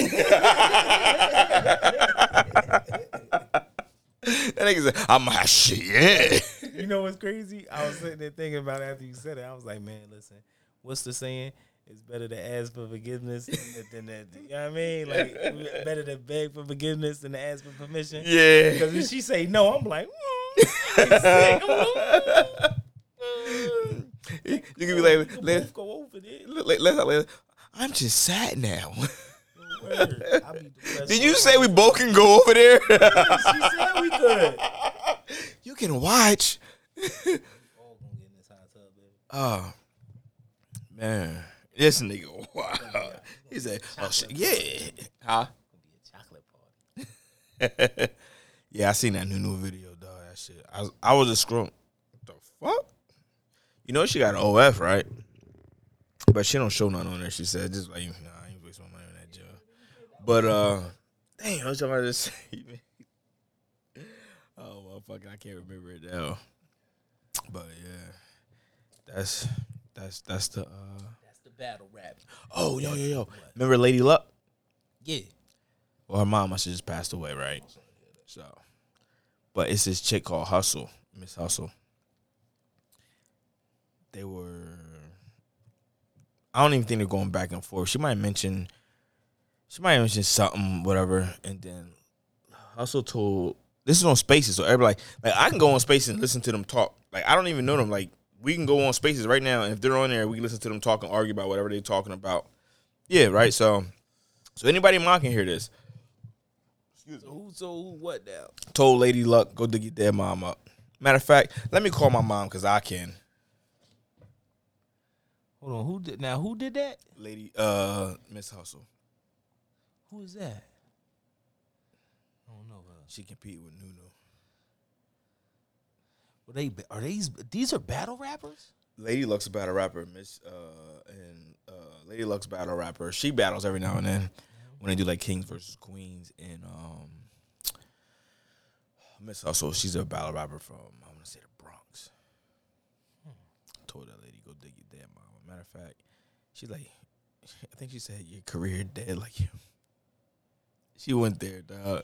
S2: that nigga said I might have shit yeah.
S1: you know what's crazy? I was sitting there thinking about it after you said it. I was like, man, listen, what's the saying? It's better to ask for forgiveness than, than that. You know what I mean? Like better to beg for forgiveness than to ask for permission.
S2: Yeah.
S1: Because if she say no, I'm like, mm, sick. I'm like.
S2: You can be like,
S1: We
S2: let,
S1: both go over there.
S2: let, let, let, I'm just sad now.
S1: Word. I be depressed
S2: Did you say we both can go over there?
S1: hard. She said we could.
S2: you can watch.
S1: All gonna get in this hot tub, baby.
S2: Oh man, this nigga. Wow. He said, "Oh shit, yeah." Huh?
S1: Be a chocolate party.
S2: yeah, I seen that new new video, dog. That shit. I was, I was just scrolling. What the fuck? You know she got an OF, right? But she don't show nothing on there. She said, "Just like, nah, I ain't wasting my money on that job." But uh, damn, I was trying to say. Oh motherfucker, I can't remember it now. But yeah, that's that's that's the. uh
S1: That's the battle rap.
S2: Oh yo yo yo! Remember Lady Luck?
S1: Yeah.
S2: Well, her mom must have just passed away, right? So, but it's this chick called Hustle, Miss Hustle. They were. I don't even think they're going back and forth. She might mention. She might mention something, whatever, and then Hustle told. This is on Spaces, so everybody like like I can go on Spaces and listen to them talk. Like I don't even know them. Like we can go on Spaces right now, and if they're on there, we can listen to them talk and argue about whatever they're talking about. Yeah, right. So, so anybody in mine can hear this.
S1: So who so who what now?
S2: told Lady Luck go to get their mom up. Matter of fact, let me call my mom because I can.
S1: Hold on, who did now who did that?
S2: Lady, uh, Miss Hustle.
S1: Who is that? I don't know her.
S2: She compete with Nunu.
S1: Were they are these these are battle rappers?
S2: Lady Luck's a battle rapper, Miss, uh, and uh, Lady Luck's battle rapper. She battles every now and then when they do like Kings versus Queens and um, Miss Hustle. She's a battle rapper from I'm gonna say the Bronx. Told that lady go dig your dead mama. Matter of fact, she's like, I think she said your career dead like. She went there, dog.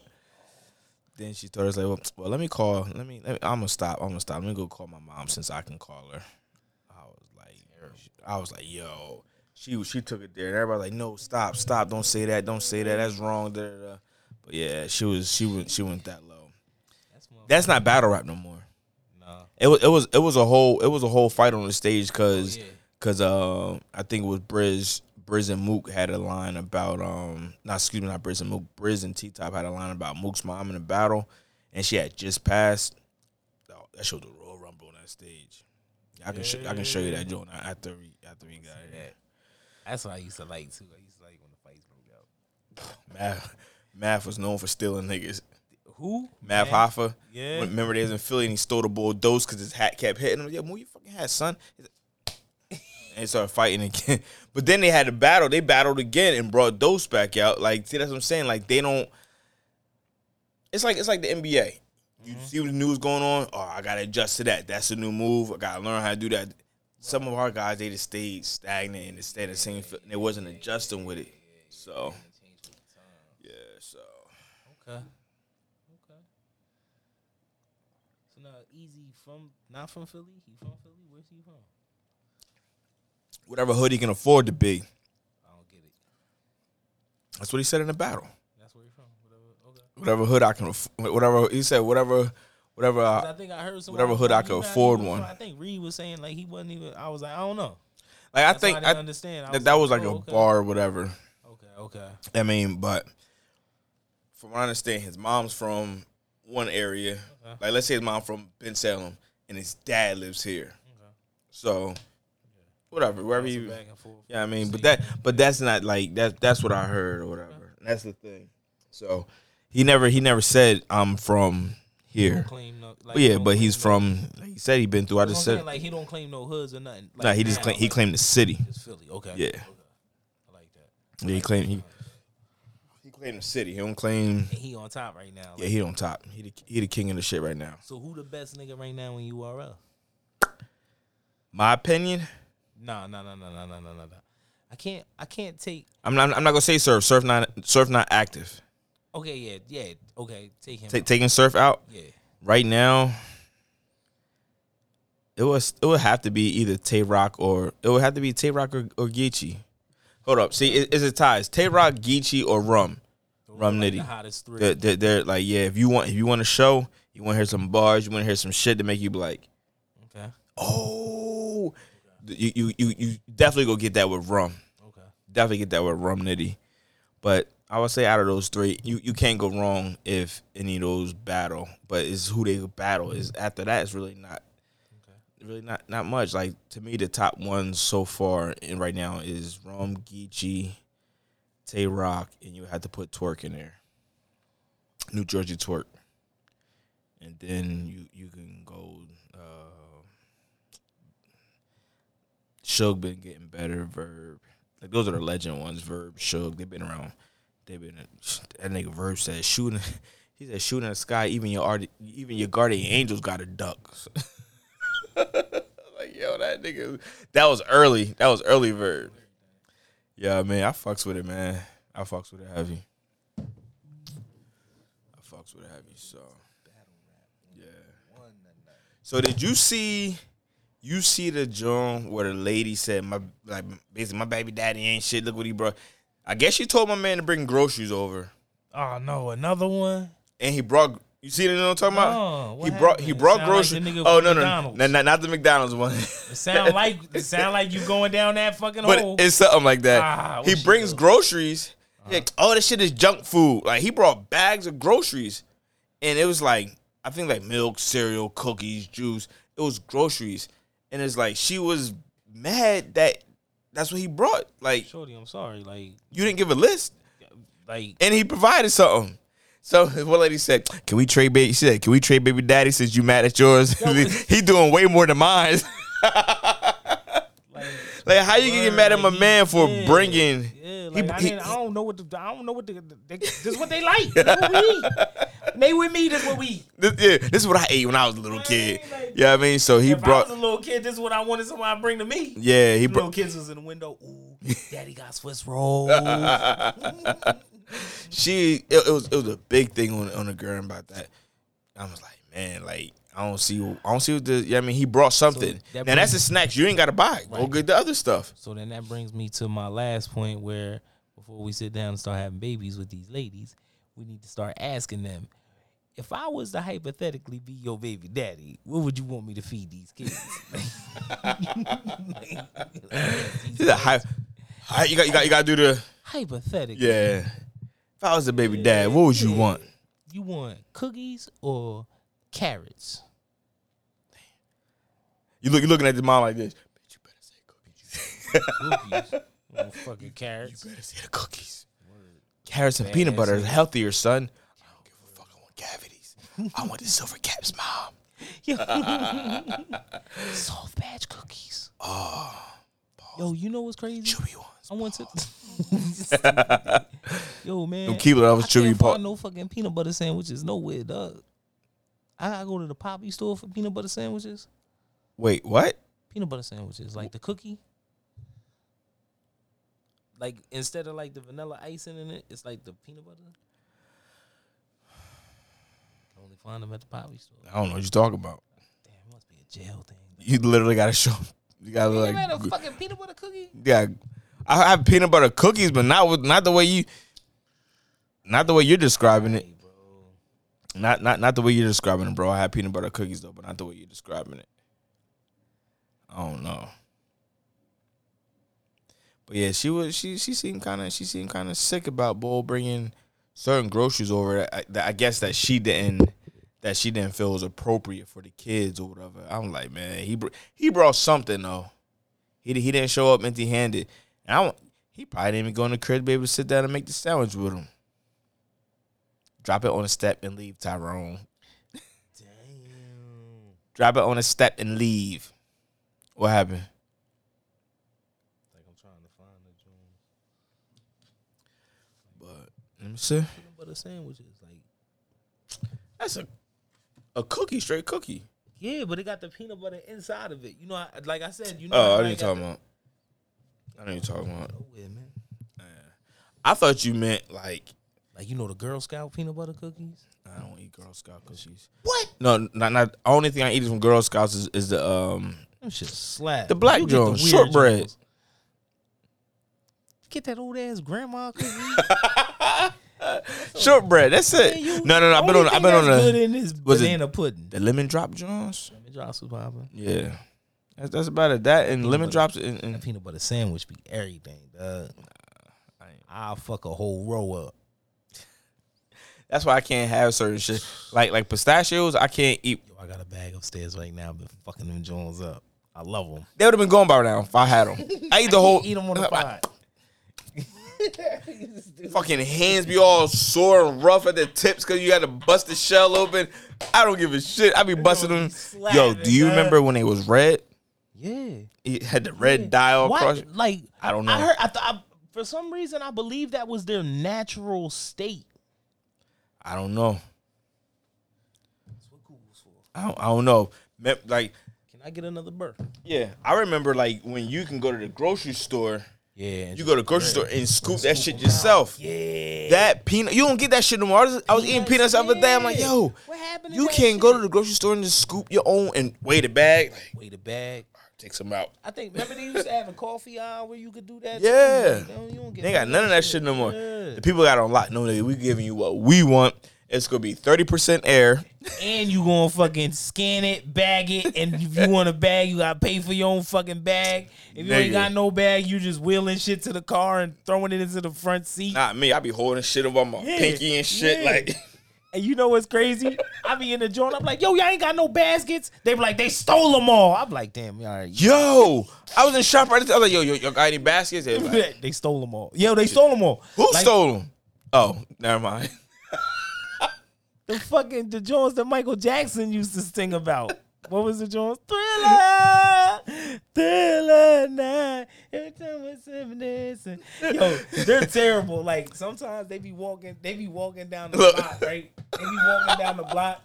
S2: Then she told us like, well, well, let me call. Let me, let me. I'm gonna stop. I'm gonna stop. Let me go call my mom since I can call her. I was like, I was like, yo. She she took it there, and everybody like, no, stop, stop, don't say that, don't say that, that's wrong. Da, da, da. But yeah, she was she went she went that low.
S1: That's
S2: That's not battle rap no more. It was it was it was a whole it was a whole fight on the stage because
S1: Oh, yeah.
S2: Because uh I think it was Briz Briz and Mook had a line about um not excuse me not Briz and Mook Briz and T Top had a line about Mook's mom in a battle and she had just passed. Oh, that showed the Royal Rumble on that stage. I can show, I can show you that joint after we after we got here.
S1: That's what I used to like too. I used to like when the fights broke out.
S2: Math Math was known for stealing niggas.
S1: Who?
S2: Math. Hoffa.
S1: Yeah.
S2: Remember they was in Philly and he stole the bull dose because his hat kept hitting him. Yeah, move your fucking hat, son. And started fighting again. But then they had a battle. They battled again and brought Dose back out. Like, see, that's what I'm saying. Like, they don't. It's like it's like the NBA. You mm-hmm. see what the news going on. Oh, I gotta adjust to that. That's a new move. I gotta learn how to do that. Some of our guys they just stayed stagnant and they stayed the same. They wasn't adjusting with it. So yeah. So
S1: Okay. Okay. So now, Eazy from not from Philly. He from Philly. Where's he from?
S2: Whatever hood he can afford to be.
S1: I don't get it.
S2: That's what he said in the battle.
S1: That's where he from. Whatever. Okay.
S2: Whatever hood I can, aff- whatever he said, whatever, whatever. I,
S1: I think I heard
S2: whatever hood I could afford one.
S1: I think Reed was saying like he wasn't even. I was like, I don't know.
S2: like I think
S1: I
S2: I,
S1: understand. I
S2: that that was like
S1: oh,
S2: a
S1: okay.
S2: bar or whatever.
S1: Okay. Okay.
S2: I mean, but from what I understand, his mom's from one area.
S1: Okay.
S2: Like, let's say his mom from Bensalem, and his dad lives here. So, whatever, wherever you.
S1: back and forth.
S2: Yeah, I mean, but that, but that's not like that. That's what I heard or whatever. That's the thing. So, he never, he never said I'm from here.
S1: claim no. Like,
S2: yeah, but he's from. Like he said he been through. I just said.
S1: like he don't claim no hoods or nothing. Like,
S2: Nah, he just claim, he claimed the city.
S1: It's Philly. Okay.
S2: Yeah.
S1: Okay. I like that.
S2: Yeah, he claimed he. He claimed the city. He don't claim.
S1: And he on top right now.
S2: Yeah, he on top. He the, he the king of the shit right now.
S1: so who the best nigga right now in URL?
S2: My opinion.
S1: No, no, no, no, no, no, no, no, no. I can't. I can't take.
S2: I'm not. I'm not gonna say surf. Surf not. Surf not active.
S1: Okay, yeah, yeah. Okay, take him.
S2: Ta
S1: out.
S2: taking surf out
S1: yeah.
S2: right now. It was. It would have to be either Tay Rock or it would have to be Tay Rock or, or Geechi. Hold up. See, it, it's a tie. Tay Rock, Geechi, or Rum. Rum
S1: Like
S2: Nitty.
S1: The hottest three.
S2: They're, they're, they're like, yeah. If you want, if you want a show, you want to hear some bars, you want to hear some shit to make you be like,
S1: Okay.
S2: oh, you you you, you definitely go get that with Rum.
S1: Okay.
S2: definitely get that with Rum Nitty. But I would say out of those three, you, you can't go wrong if any of those battle. But it's who they battle. Is after that, it's really not, okay. really not not much. Like to me, the top ones so far in right now is Rum, Geechi, Tay Rock, and you have to put Twork in there. New Jersey Twork, and then you you can go. Suge been getting better. Verb, like those are the legend ones. Verb, Suge, they've been around. They've been that nigga Verb said shooting. He said shooting in the sky. Even your even your guardian angels got a duck. like yo, that nigga. That was early. That was early Verb. Yeah, man, I fucks with it, man. I fucks with it heavy. I fucks with it heavy. So yeah. So did you see? You see the joint where the lady said my like basically my baby daddy ain't shit. Look what he brought. I guess she told my man to bring groceries over,
S1: Oh no, another one.
S2: and he brought. You see what I'm talking
S1: No,
S2: about? he brought he brought
S1: like
S2: groceries.
S1: the
S2: oh no no,
S1: McDonald's.
S2: no not, the McDonald's one,
S1: It sound like it sound like you going down that fucking
S2: but
S1: hole.
S2: it's something like that.
S1: Ah,
S2: he brings groceries. He Like, oh, this shit is junk food. Like he brought bags of groceries, and it was like I think like milk, cereal, cookies, juice. It was groceries, and it's like she was mad that that's what he brought. Like
S1: Shorty, I'm sorry. Like
S2: you didn't give a list,
S1: like
S2: and he provided something. So one lady said, "Can we trade baby?" She said, "Can we trade baby daddy since you mad at yours? he doing way more than mine."
S1: like
S2: how you can get mad at my man for
S1: yeah,
S2: bringing?
S1: Yeah,
S2: He-
S1: like I,
S2: he-
S1: I don't know what the, I don't know what the, they, this is what they like. This what we eat. they with me. This what we. eat.
S2: This, yeah, this is what I ate when I was a little kid.
S1: Like-
S2: Yeah, I mean, so he brought.
S1: I was a little kid, this is what I wanted somebody to bring to me.
S2: Yeah, he brought.
S1: little kids was in the window. Ooh, daddy got Swiss rolls.
S2: she it, it was it was a big thing on on the girl about that. I was like, man, like I don't see I don't see what the yeah, I mean he brought something.
S1: that
S2: now that's the snacks you ain't gotta buy. Go
S1: Right.
S2: get the other stuff.
S1: So then that brings me to my last point where before we sit down and start having babies with these ladies, we need to start asking them, if I was to hypothetically be your baby daddy, what would you want me to feed these kids?
S2: She's like, hi, hi, you got you got you gotta do the
S1: hypothetically,
S2: yeah. If I was a baby dad, what would you want?
S1: you want cookies or carrots?
S2: You look you looking at the mom like this. Bitch, you better say cookies.
S1: Cookies. oh, fucking carrots.
S2: You better say the cookies. Carrots and peanut butter is healthier, son. I don't give a fuck. I want cavities. I want the silver caps, mom.
S1: Soft badge cookies.
S2: Ah, pause.
S1: Yo, you know what's crazy?
S2: Chewy ones.
S1: I went to. Yo, man.
S2: Them Keebler, that was
S1: I
S2: chewy
S1: can't
S2: part.
S1: find no fucking peanut butter sandwiches nowhere, dog. I gotta go to the Poppy store for peanut butter sandwiches.
S2: Wait, what?
S1: Peanut butter sandwiches, like the cookie. Like instead of like the vanilla icing in it, it's like the peanut butter. Can only find them at the Poppy store.
S2: I don't know what you're talking about.
S1: Damn, it must be a jail thing.
S2: You literally gotta show. You gotta
S1: You
S2: like.
S1: had a fucking peanut butter cookie?
S2: Yeah, I have peanut butter cookies, but not with not the way you. Not the way you're describing it. Not not not the way you're describing it, bro. I had peanut butter cookies though, but not the way you're describing it. I don't know. But yeah, she was she she seemed kind of she seemed kind of sick about Bull bringing certain groceries over that I, that I guess that she didn't that she didn't feel was appropriate for the kids or whatever. I'm like, man, he br- he brought something though. He he didn't show up empty handed. And I he probably didn't even go in the crib to be able to sit down and make the sandwich with him. Drop it on a step and leave, Tyrone.
S1: Damn.
S2: Drop it on a step and leave. What happened?
S1: Like I'm trying to find the joint.
S2: But let me see.
S1: Peanut butter sandwiches, like
S2: That's a a cookie, straight cookie.
S1: yeah, but it got the peanut butter inside of it. You know, I, like I said, you know.
S2: Oh, I didn't talk about. I you're talking about.
S1: Oh.
S2: I thought you meant like
S1: Like you know the Girl Scout peanut butter cookies.
S2: I don't eat Girl Scout cookies.
S1: What?
S2: No, not not. Only thing I eat from Girl Scouts is, is the um.
S1: Them shit slap.
S2: The black
S1: You the
S2: Jones, shortbread.
S1: Jones. Get that old ass grandma cookie.
S2: Shortbread. That's it.
S1: Man, you-
S2: no, no, no. I've been on. I've been on
S1: that's
S2: the
S1: good in is
S2: was it-
S1: banana pudding.
S2: the lemon drop Jones.
S1: Lemon drops was popping.
S2: Yeah, that's, that's about it. That and lemon
S1: butter.
S2: drops and, and
S1: peanut butter sandwich be everything, dog. I'll fuck a whole row up.
S2: That's why I can't have certain shit like like pistachios. I can't eat.
S1: Yo, I got a bag upstairs right now, been fucking them Jones up. I love them.
S2: They would have been gone by now if I had them. I eat the whole.
S1: Eat them on the pot.
S2: Fucking hands be all sore and rough at the tips because you had to bust the shell open. I don't give a shit. I be busting
S1: be
S2: them. Yo, do you
S1: dog.
S2: remember when it was red?
S1: Yeah.
S2: It had the red dye all across. It?
S1: Like
S2: I don't know.
S1: I heard. I thought for some reason I believe that was their natural state.
S2: I don't know. That's what Google's for. I don't, I don't know. Like,
S1: Can I get another burp?
S2: yeah, I remember like when you can go to the grocery store.
S1: Yeah.
S2: You go to the grocery store and scoop that shit yourself.
S1: Yeah.
S2: That peanut, you don't get that shit no more. I was, I was eating peanuts the other day. I'm like, yo,
S1: What happened?
S2: you can't go to the grocery store and just scoop your own and weigh the bag. Like,
S1: Wait a bag.
S2: Take some out.
S1: I think remember they used to have a coffee aisle where you could do that.
S2: Yeah.
S1: Too? Like, you don't get
S2: They ain't got none of that shit no more.
S1: Yeah.
S2: The people got on lock. No, nigga, we giving you what we want. It's gonna be thirty percent air.
S1: And you gonna fucking scan it, bag it, and if you want a bag, you gotta pay for your own fucking bag. If you ain't got no bag, you just wheeling shit to the car and throwing it into the front seat.
S2: Not me. I be holding shit over my
S1: Yeah.
S2: pinky and shit.
S1: Yeah.
S2: Like,
S1: And you know what's crazy? I be in the joint. I'm like, yo, y'all ain't got no baskets. They be like, they stole them all. I'm like, damn, all right.
S2: yo, I was in shop right there. I was like, yo, yo, yo, got any baskets? They like,
S1: they stole them all. Yo, they stole them all.
S2: Who
S1: Like,
S2: stole them? Oh, never mind.
S1: the fucking the Jones that Michael Jackson used to sing about. What was the Jones? Thriller, thriller night. Every time it's seven days. and- Yo, they're terrible. Like sometimes they be walking, they be walking down the block, right? They be walking down the block,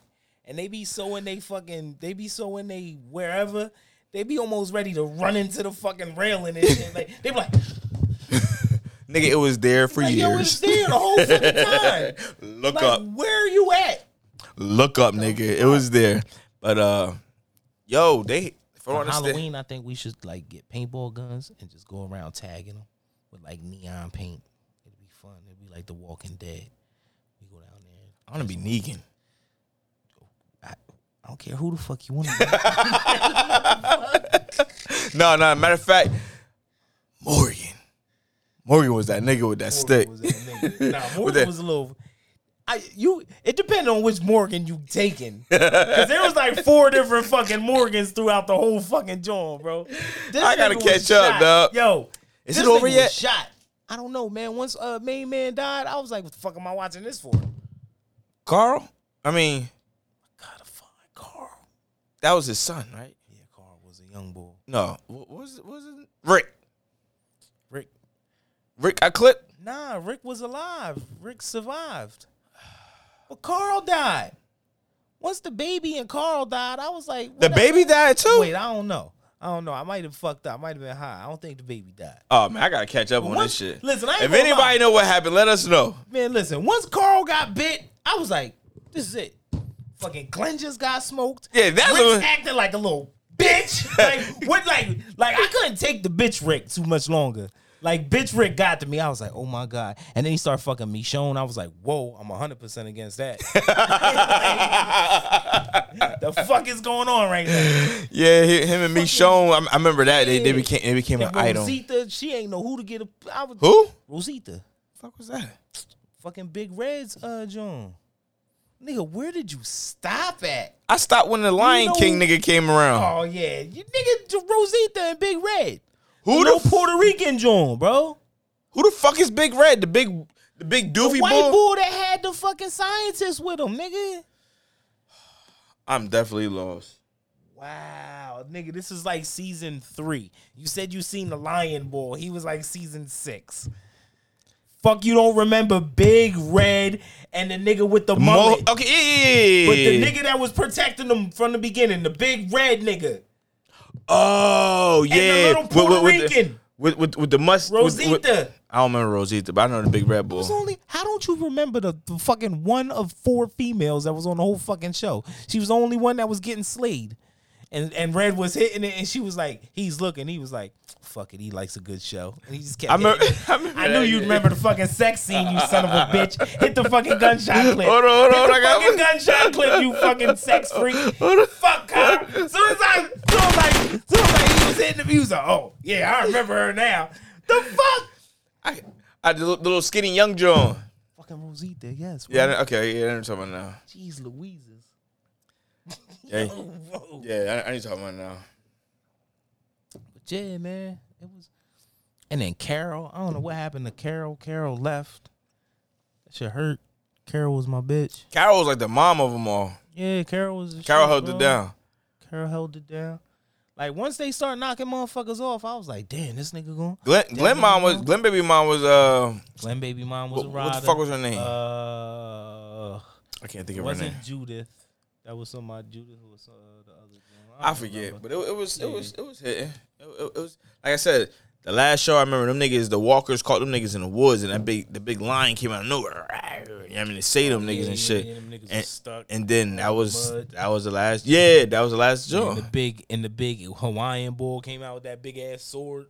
S1: and they be so in they fucking, they be so in they wherever. They be almost ready to run into the fucking railing and shit. Like they be like,
S2: Nigga, it was there for
S1: like yo, it's
S2: years.
S1: there the whole fucking time.
S2: Look
S1: Like,
S2: up.
S1: where are you at?
S2: Look up, nigga. It was there. But uh yo, they
S1: For
S2: understand.
S1: Halloween, I think we should like get paintball guns and just go around tagging them with like neon paint. It'd be fun. It'd be like The Walking Dead. We go down there.
S2: I wanna be Negan.
S1: I, I don't care who the fuck you want to be.
S2: No, no, matter of fact, Morgan. Morgan was that nigga with that stick.
S1: Was that nigga. Nah, Morgan was a little. I you. It depended on which Morgan you taking, because there was like four different fucking Morgans throughout the whole fucking joint, bro. This
S2: I gotta catch up, dog.
S1: Yo,
S2: Is it over yet?
S1: Shot. I don't know, man. Once uh main man died, I was like, what the fuck am I watching this for?
S2: Carl? I mean, I
S1: Gotta find Carl.
S2: that was his son, right?
S1: Yeah, Carl was a young boy.
S2: No. What was it? Was it? Rick. Rick got clipped.
S1: Nah, Rick was alive. Rick survived. But Carl died. Once the baby and Carl died, I was like,
S2: The baby died too.
S1: Wait, I don't know. I don't know. I might have fucked up. I might have been high. I don't think the baby died.
S2: Oh man, I gotta catch up on
S1: Once-
S2: this shit.
S1: Listen,
S2: if anybody
S1: lie.
S2: know what happened, let us know.
S1: Man, listen. Once Carl got bit, I was like, this is it. Fucking Glenn just got smoked.
S2: Yeah, that's
S1: Rick's
S2: what-
S1: acting like a little bitch. like what? Like like I couldn't take the bitch Rick too much longer. Like bitch Rick got to me. I was like, oh my god. And then he started fucking me Michonne. I was like, whoa, I'm 100 percent against that. the fuck is going on right now?
S2: Yeah, him and Michonne. I, I remember that they, they became they became an
S1: And
S2: item.
S1: Rosita, she ain't know who to get a. I was,
S2: Who?
S1: Rosita,
S2: fuck was that?
S1: fucking Big Red's uh John. Nigga, where did you stop at?
S2: I stopped when the Lion
S1: know-
S2: King nigga came around.
S1: Oh yeah, you nigga Rosita and Big Red.
S2: Who
S1: the
S2: the f-
S1: Puerto Rican John, bro?
S2: who the fuck is Big Red? The big the big
S1: The
S2: doofy
S1: white
S2: boy.
S1: boy that had the fucking scientists with him, nigga.
S2: I'm definitely lost.
S1: Wow, nigga, this is like season three. You said you seen the Lion Boy. He was like season six. Fuck, you don't remember Big Red and the nigga with the
S2: Mo-
S1: mullet.
S2: okay, yeah, yeah,
S1: But
S2: yeah,
S1: the nigga that was protecting them from the beginning, the big red nigga.
S2: Oh yeah,
S1: the little
S2: With- with, with, the, with, with with the must. with- with-
S1: Rosita.
S2: I don't remember Rosita, but I know the big red bull.
S1: only how don't you remember the, the fucking one of four females that was on the whole fucking show? She was the only one that was getting slayed. And and Red was hitting it and she was like, he's looking, he was like, fuck it, he likes a good show. And he just kept
S2: I remember- I remember
S1: I knew you'd remember the fucking sex scene, you son of a bitch. Hit the fucking gunshot clip.
S2: Hold on, hold
S1: Hit
S2: on,
S1: the
S2: I got
S1: fucking
S2: one.
S1: gunshot clip, you fucking sex freak. Who the fuck Kyle. Soon as I soon as like soon as like he was hitting the he was like, oh yeah, I remember her now. The fuck?
S2: I, I the little, skinny young John.
S1: Fucking Rosita, yes.
S2: Yeah, I know- okay, yeah, I know talking about now.
S1: Jeez Louises.
S2: Yeah,
S1: Whoa.
S2: yeah, I, I need to talk about it now.
S1: But yeah, man, it was. And then Carol, I don't know what happened to Carol. Carol left. That shit hurt. Carol was my bitch.
S2: Carol was like the mom of them all.
S1: Yeah, Carol was. the
S2: Carol
S1: shit,
S2: held
S1: bro.
S2: it down.
S1: Carol held it down. Like once they start knocking motherfuckers off, I was like, damn, this nigga going.
S2: Glenn, Glenn mom was Glenn baby mom was uh
S1: Glenn baby mom was
S2: what,
S1: a
S2: what the fuck was her name?
S1: Uh,
S2: I can't think of her
S1: wasn't
S2: name.
S1: Judith. That was somebody. Judith was uh, the other. One.
S2: I
S1: don't
S2: forget,
S1: remember.
S2: but it, it was it
S1: Yeah.
S2: was it was hitting. It, it- it was like I said. The last show I remember, them niggas, the walkers caught them niggas in the woods, and that big the big lion came out of nowhere. I mean, they say them niggas
S1: Yeah,
S2: and shit.
S1: yeah, niggas
S2: and,
S1: stuck
S2: and then that was
S1: mud.
S2: that was the last. Yeah, that was the last
S1: And the big and the big Hawaiian bull came out with that big ass sword.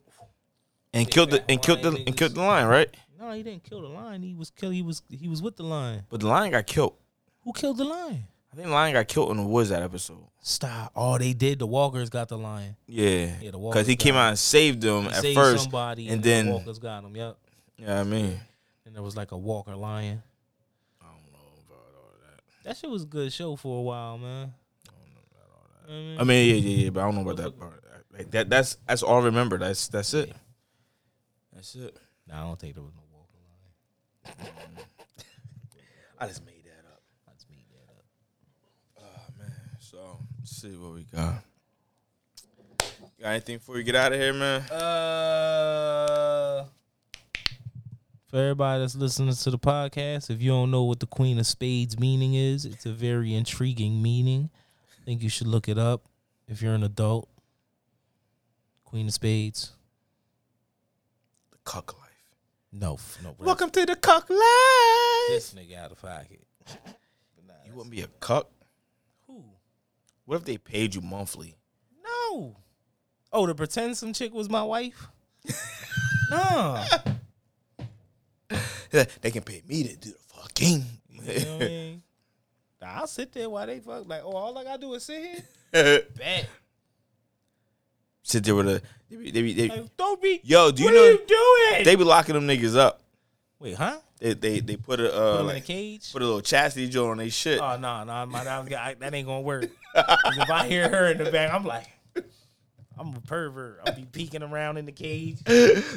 S2: And killed the and killed the
S1: Hawaiian
S2: and killed the lion, right?
S1: No, he didn't kill the lion. He was kill. He was he was with the lion.
S2: But the lion got killed.
S1: Who killed the lion?
S2: I think the lion got killed in the woods that episode.
S1: Stop. Oh, they did. The walkers got the lion.
S2: Yeah,
S1: Yeah, the
S2: because he came out and saved them at
S1: saved
S2: first,
S1: somebody,
S2: and
S1: the
S2: then
S1: walkers got him. Yep.
S2: yeah, I mean,
S1: And there was like a walker lion.
S2: I don't know about all that.
S1: That shit was a good show for a while, man. I mean,
S2: I mean, yeah, yeah, yeah, but I don't know about that part. Like that, that's that's all I remember. That's that's it. That's it.
S1: nah, I don't think there was no walker lion.
S2: I just made that up.
S1: I just made that up.
S2: Oh man. So let's see what we got. Got anything before we get out of here, man?
S1: Uh, for everybody that's listening to the podcast, if you don't know what the Queen of Spades meaning is, it's a very intriguing meaning. I think you should look it up if you're an adult. Queen of Spades.
S2: The cuck life.
S1: No, no.
S2: Welcome to the cuck life.
S1: This nigga out of pocket. Nah,
S2: You wouldn't be a cuck. What if they paid you monthly?
S1: No. Oh, to pretend some chick was my wife? no.
S2: They can pay me to do the fucking.
S1: You know what I mean? I'll sit there while they fuck. Like, oh, all I gotta do is sit here. Bet.
S2: Sit there with a. They be, they be, they,
S1: Like, don't be.
S2: yo, do you
S1: what
S2: know
S1: are you doing?
S2: they be locking them niggas up?
S1: Wait, huh?
S2: They they they put a
S1: Put
S2: uh,
S1: them in a cage?
S2: put a little chastity joint on they shit.
S1: Oh no, no, my, that, I- that ain't gonna work. if I hear her in the back, I'm like, I'm a pervert. I'll be peeking around in the cage.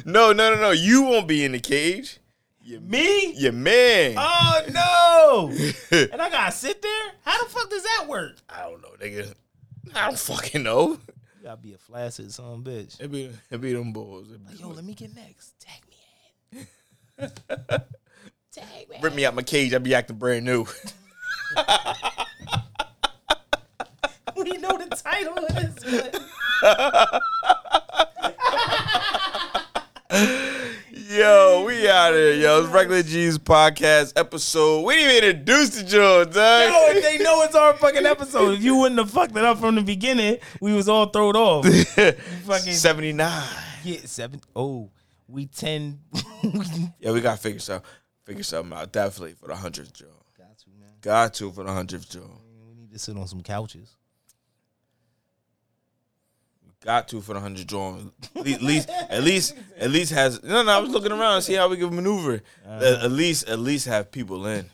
S2: no, no, no, no. You won't be in the cage. Your,
S1: Me?
S2: your man.
S1: Oh no! And I gotta sit there. How the fuck does that work?
S2: I don't know, nigga. I don't fucking know.
S1: You gotta be a flaccid son of a bitch.
S2: It be it be them. It be
S1: Like, yo, let me get next. Tag me man.
S2: Rip me out my cage. I'd be acting brand new.
S1: We know the title of this. But
S2: Yo, we out here, yo. It's Regular G's podcast episode. We didn't even introduce the joint, dog.
S1: Yo, if they know it's our fucking episode. If you wouldn't have fucked it up from the beginning, we was all thrown off. fucking
S2: 79.
S1: get seven. Oh, we ten.
S2: Yeah, we gotta figure something, figure something out. Definitely for the hundredth joint.
S1: Got to man.
S2: Got to for the hundredth joint.
S1: We need to sit on some couches.
S2: Got to for the hundred joint. At least, at least, at least has. No, no. I was looking around to see how we can maneuver. At, at least, at least have people in.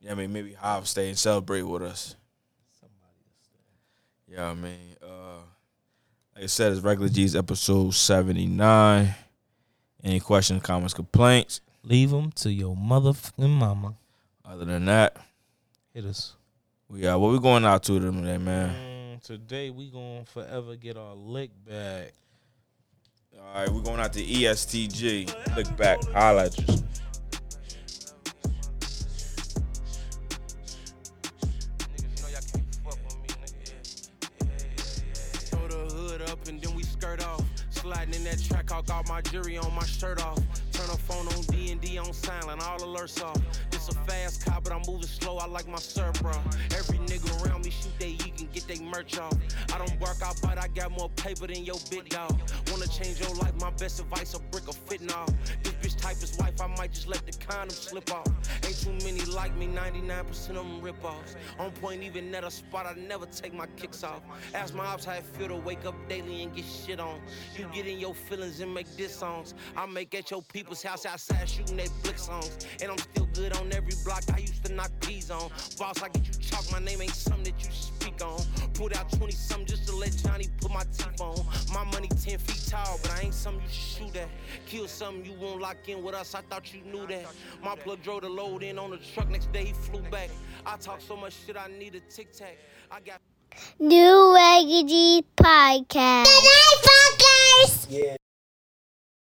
S2: Yeah, I mean, maybe Hob stay and celebrate with us. Yeah, I mean, uh, like I said, it's regular G's episode seventy nine. Any questions, comments, complaints?
S1: Leave them to your motherfucking mama.
S2: Other than that,
S1: Hit us.
S2: we uh, what we going out to today, man.
S1: Mm, today we gonna forever get our lick back.
S2: All right, we're going out to ESTG. Look back, holla
S3: Sliding in that track, I got my jury on my shirt off. Turn a phone on D and D on silent, all alerts off. This a fast car, but I'm moving slow. I like my surf, bro. Every nigga around me shoot they get they merch off. I don't work out, but I got more paper than your big dog. Wanna change your life? My best advice: a brick of fitting off. This bitch type is wife, I might just let the condom slip off. Ain't too many like me, 99% of them rip offs. On point, even at a spot, I never take my kicks off. Ask my ops how it feel to wake up daily and get shit on. You get in your feelings and make diss songs. I make at your people's house outside shooting they blick songs. And I'm still good on every block I used to knock peas on. Boss, I get you chalk, my name ain't something that you speak on. Put out 20 something just to let Johnny put my teeth on. My money 10 feet tall, but I ain't something you should shoot at. Kill something you won't lock in with us, I thought you knew that. My plug drove the load in on the truck, next day he flew back. I talk so much shit, I need a tic tac. I got.
S4: New Reggie Podcast. Good night, fuckers!
S1: Yeah.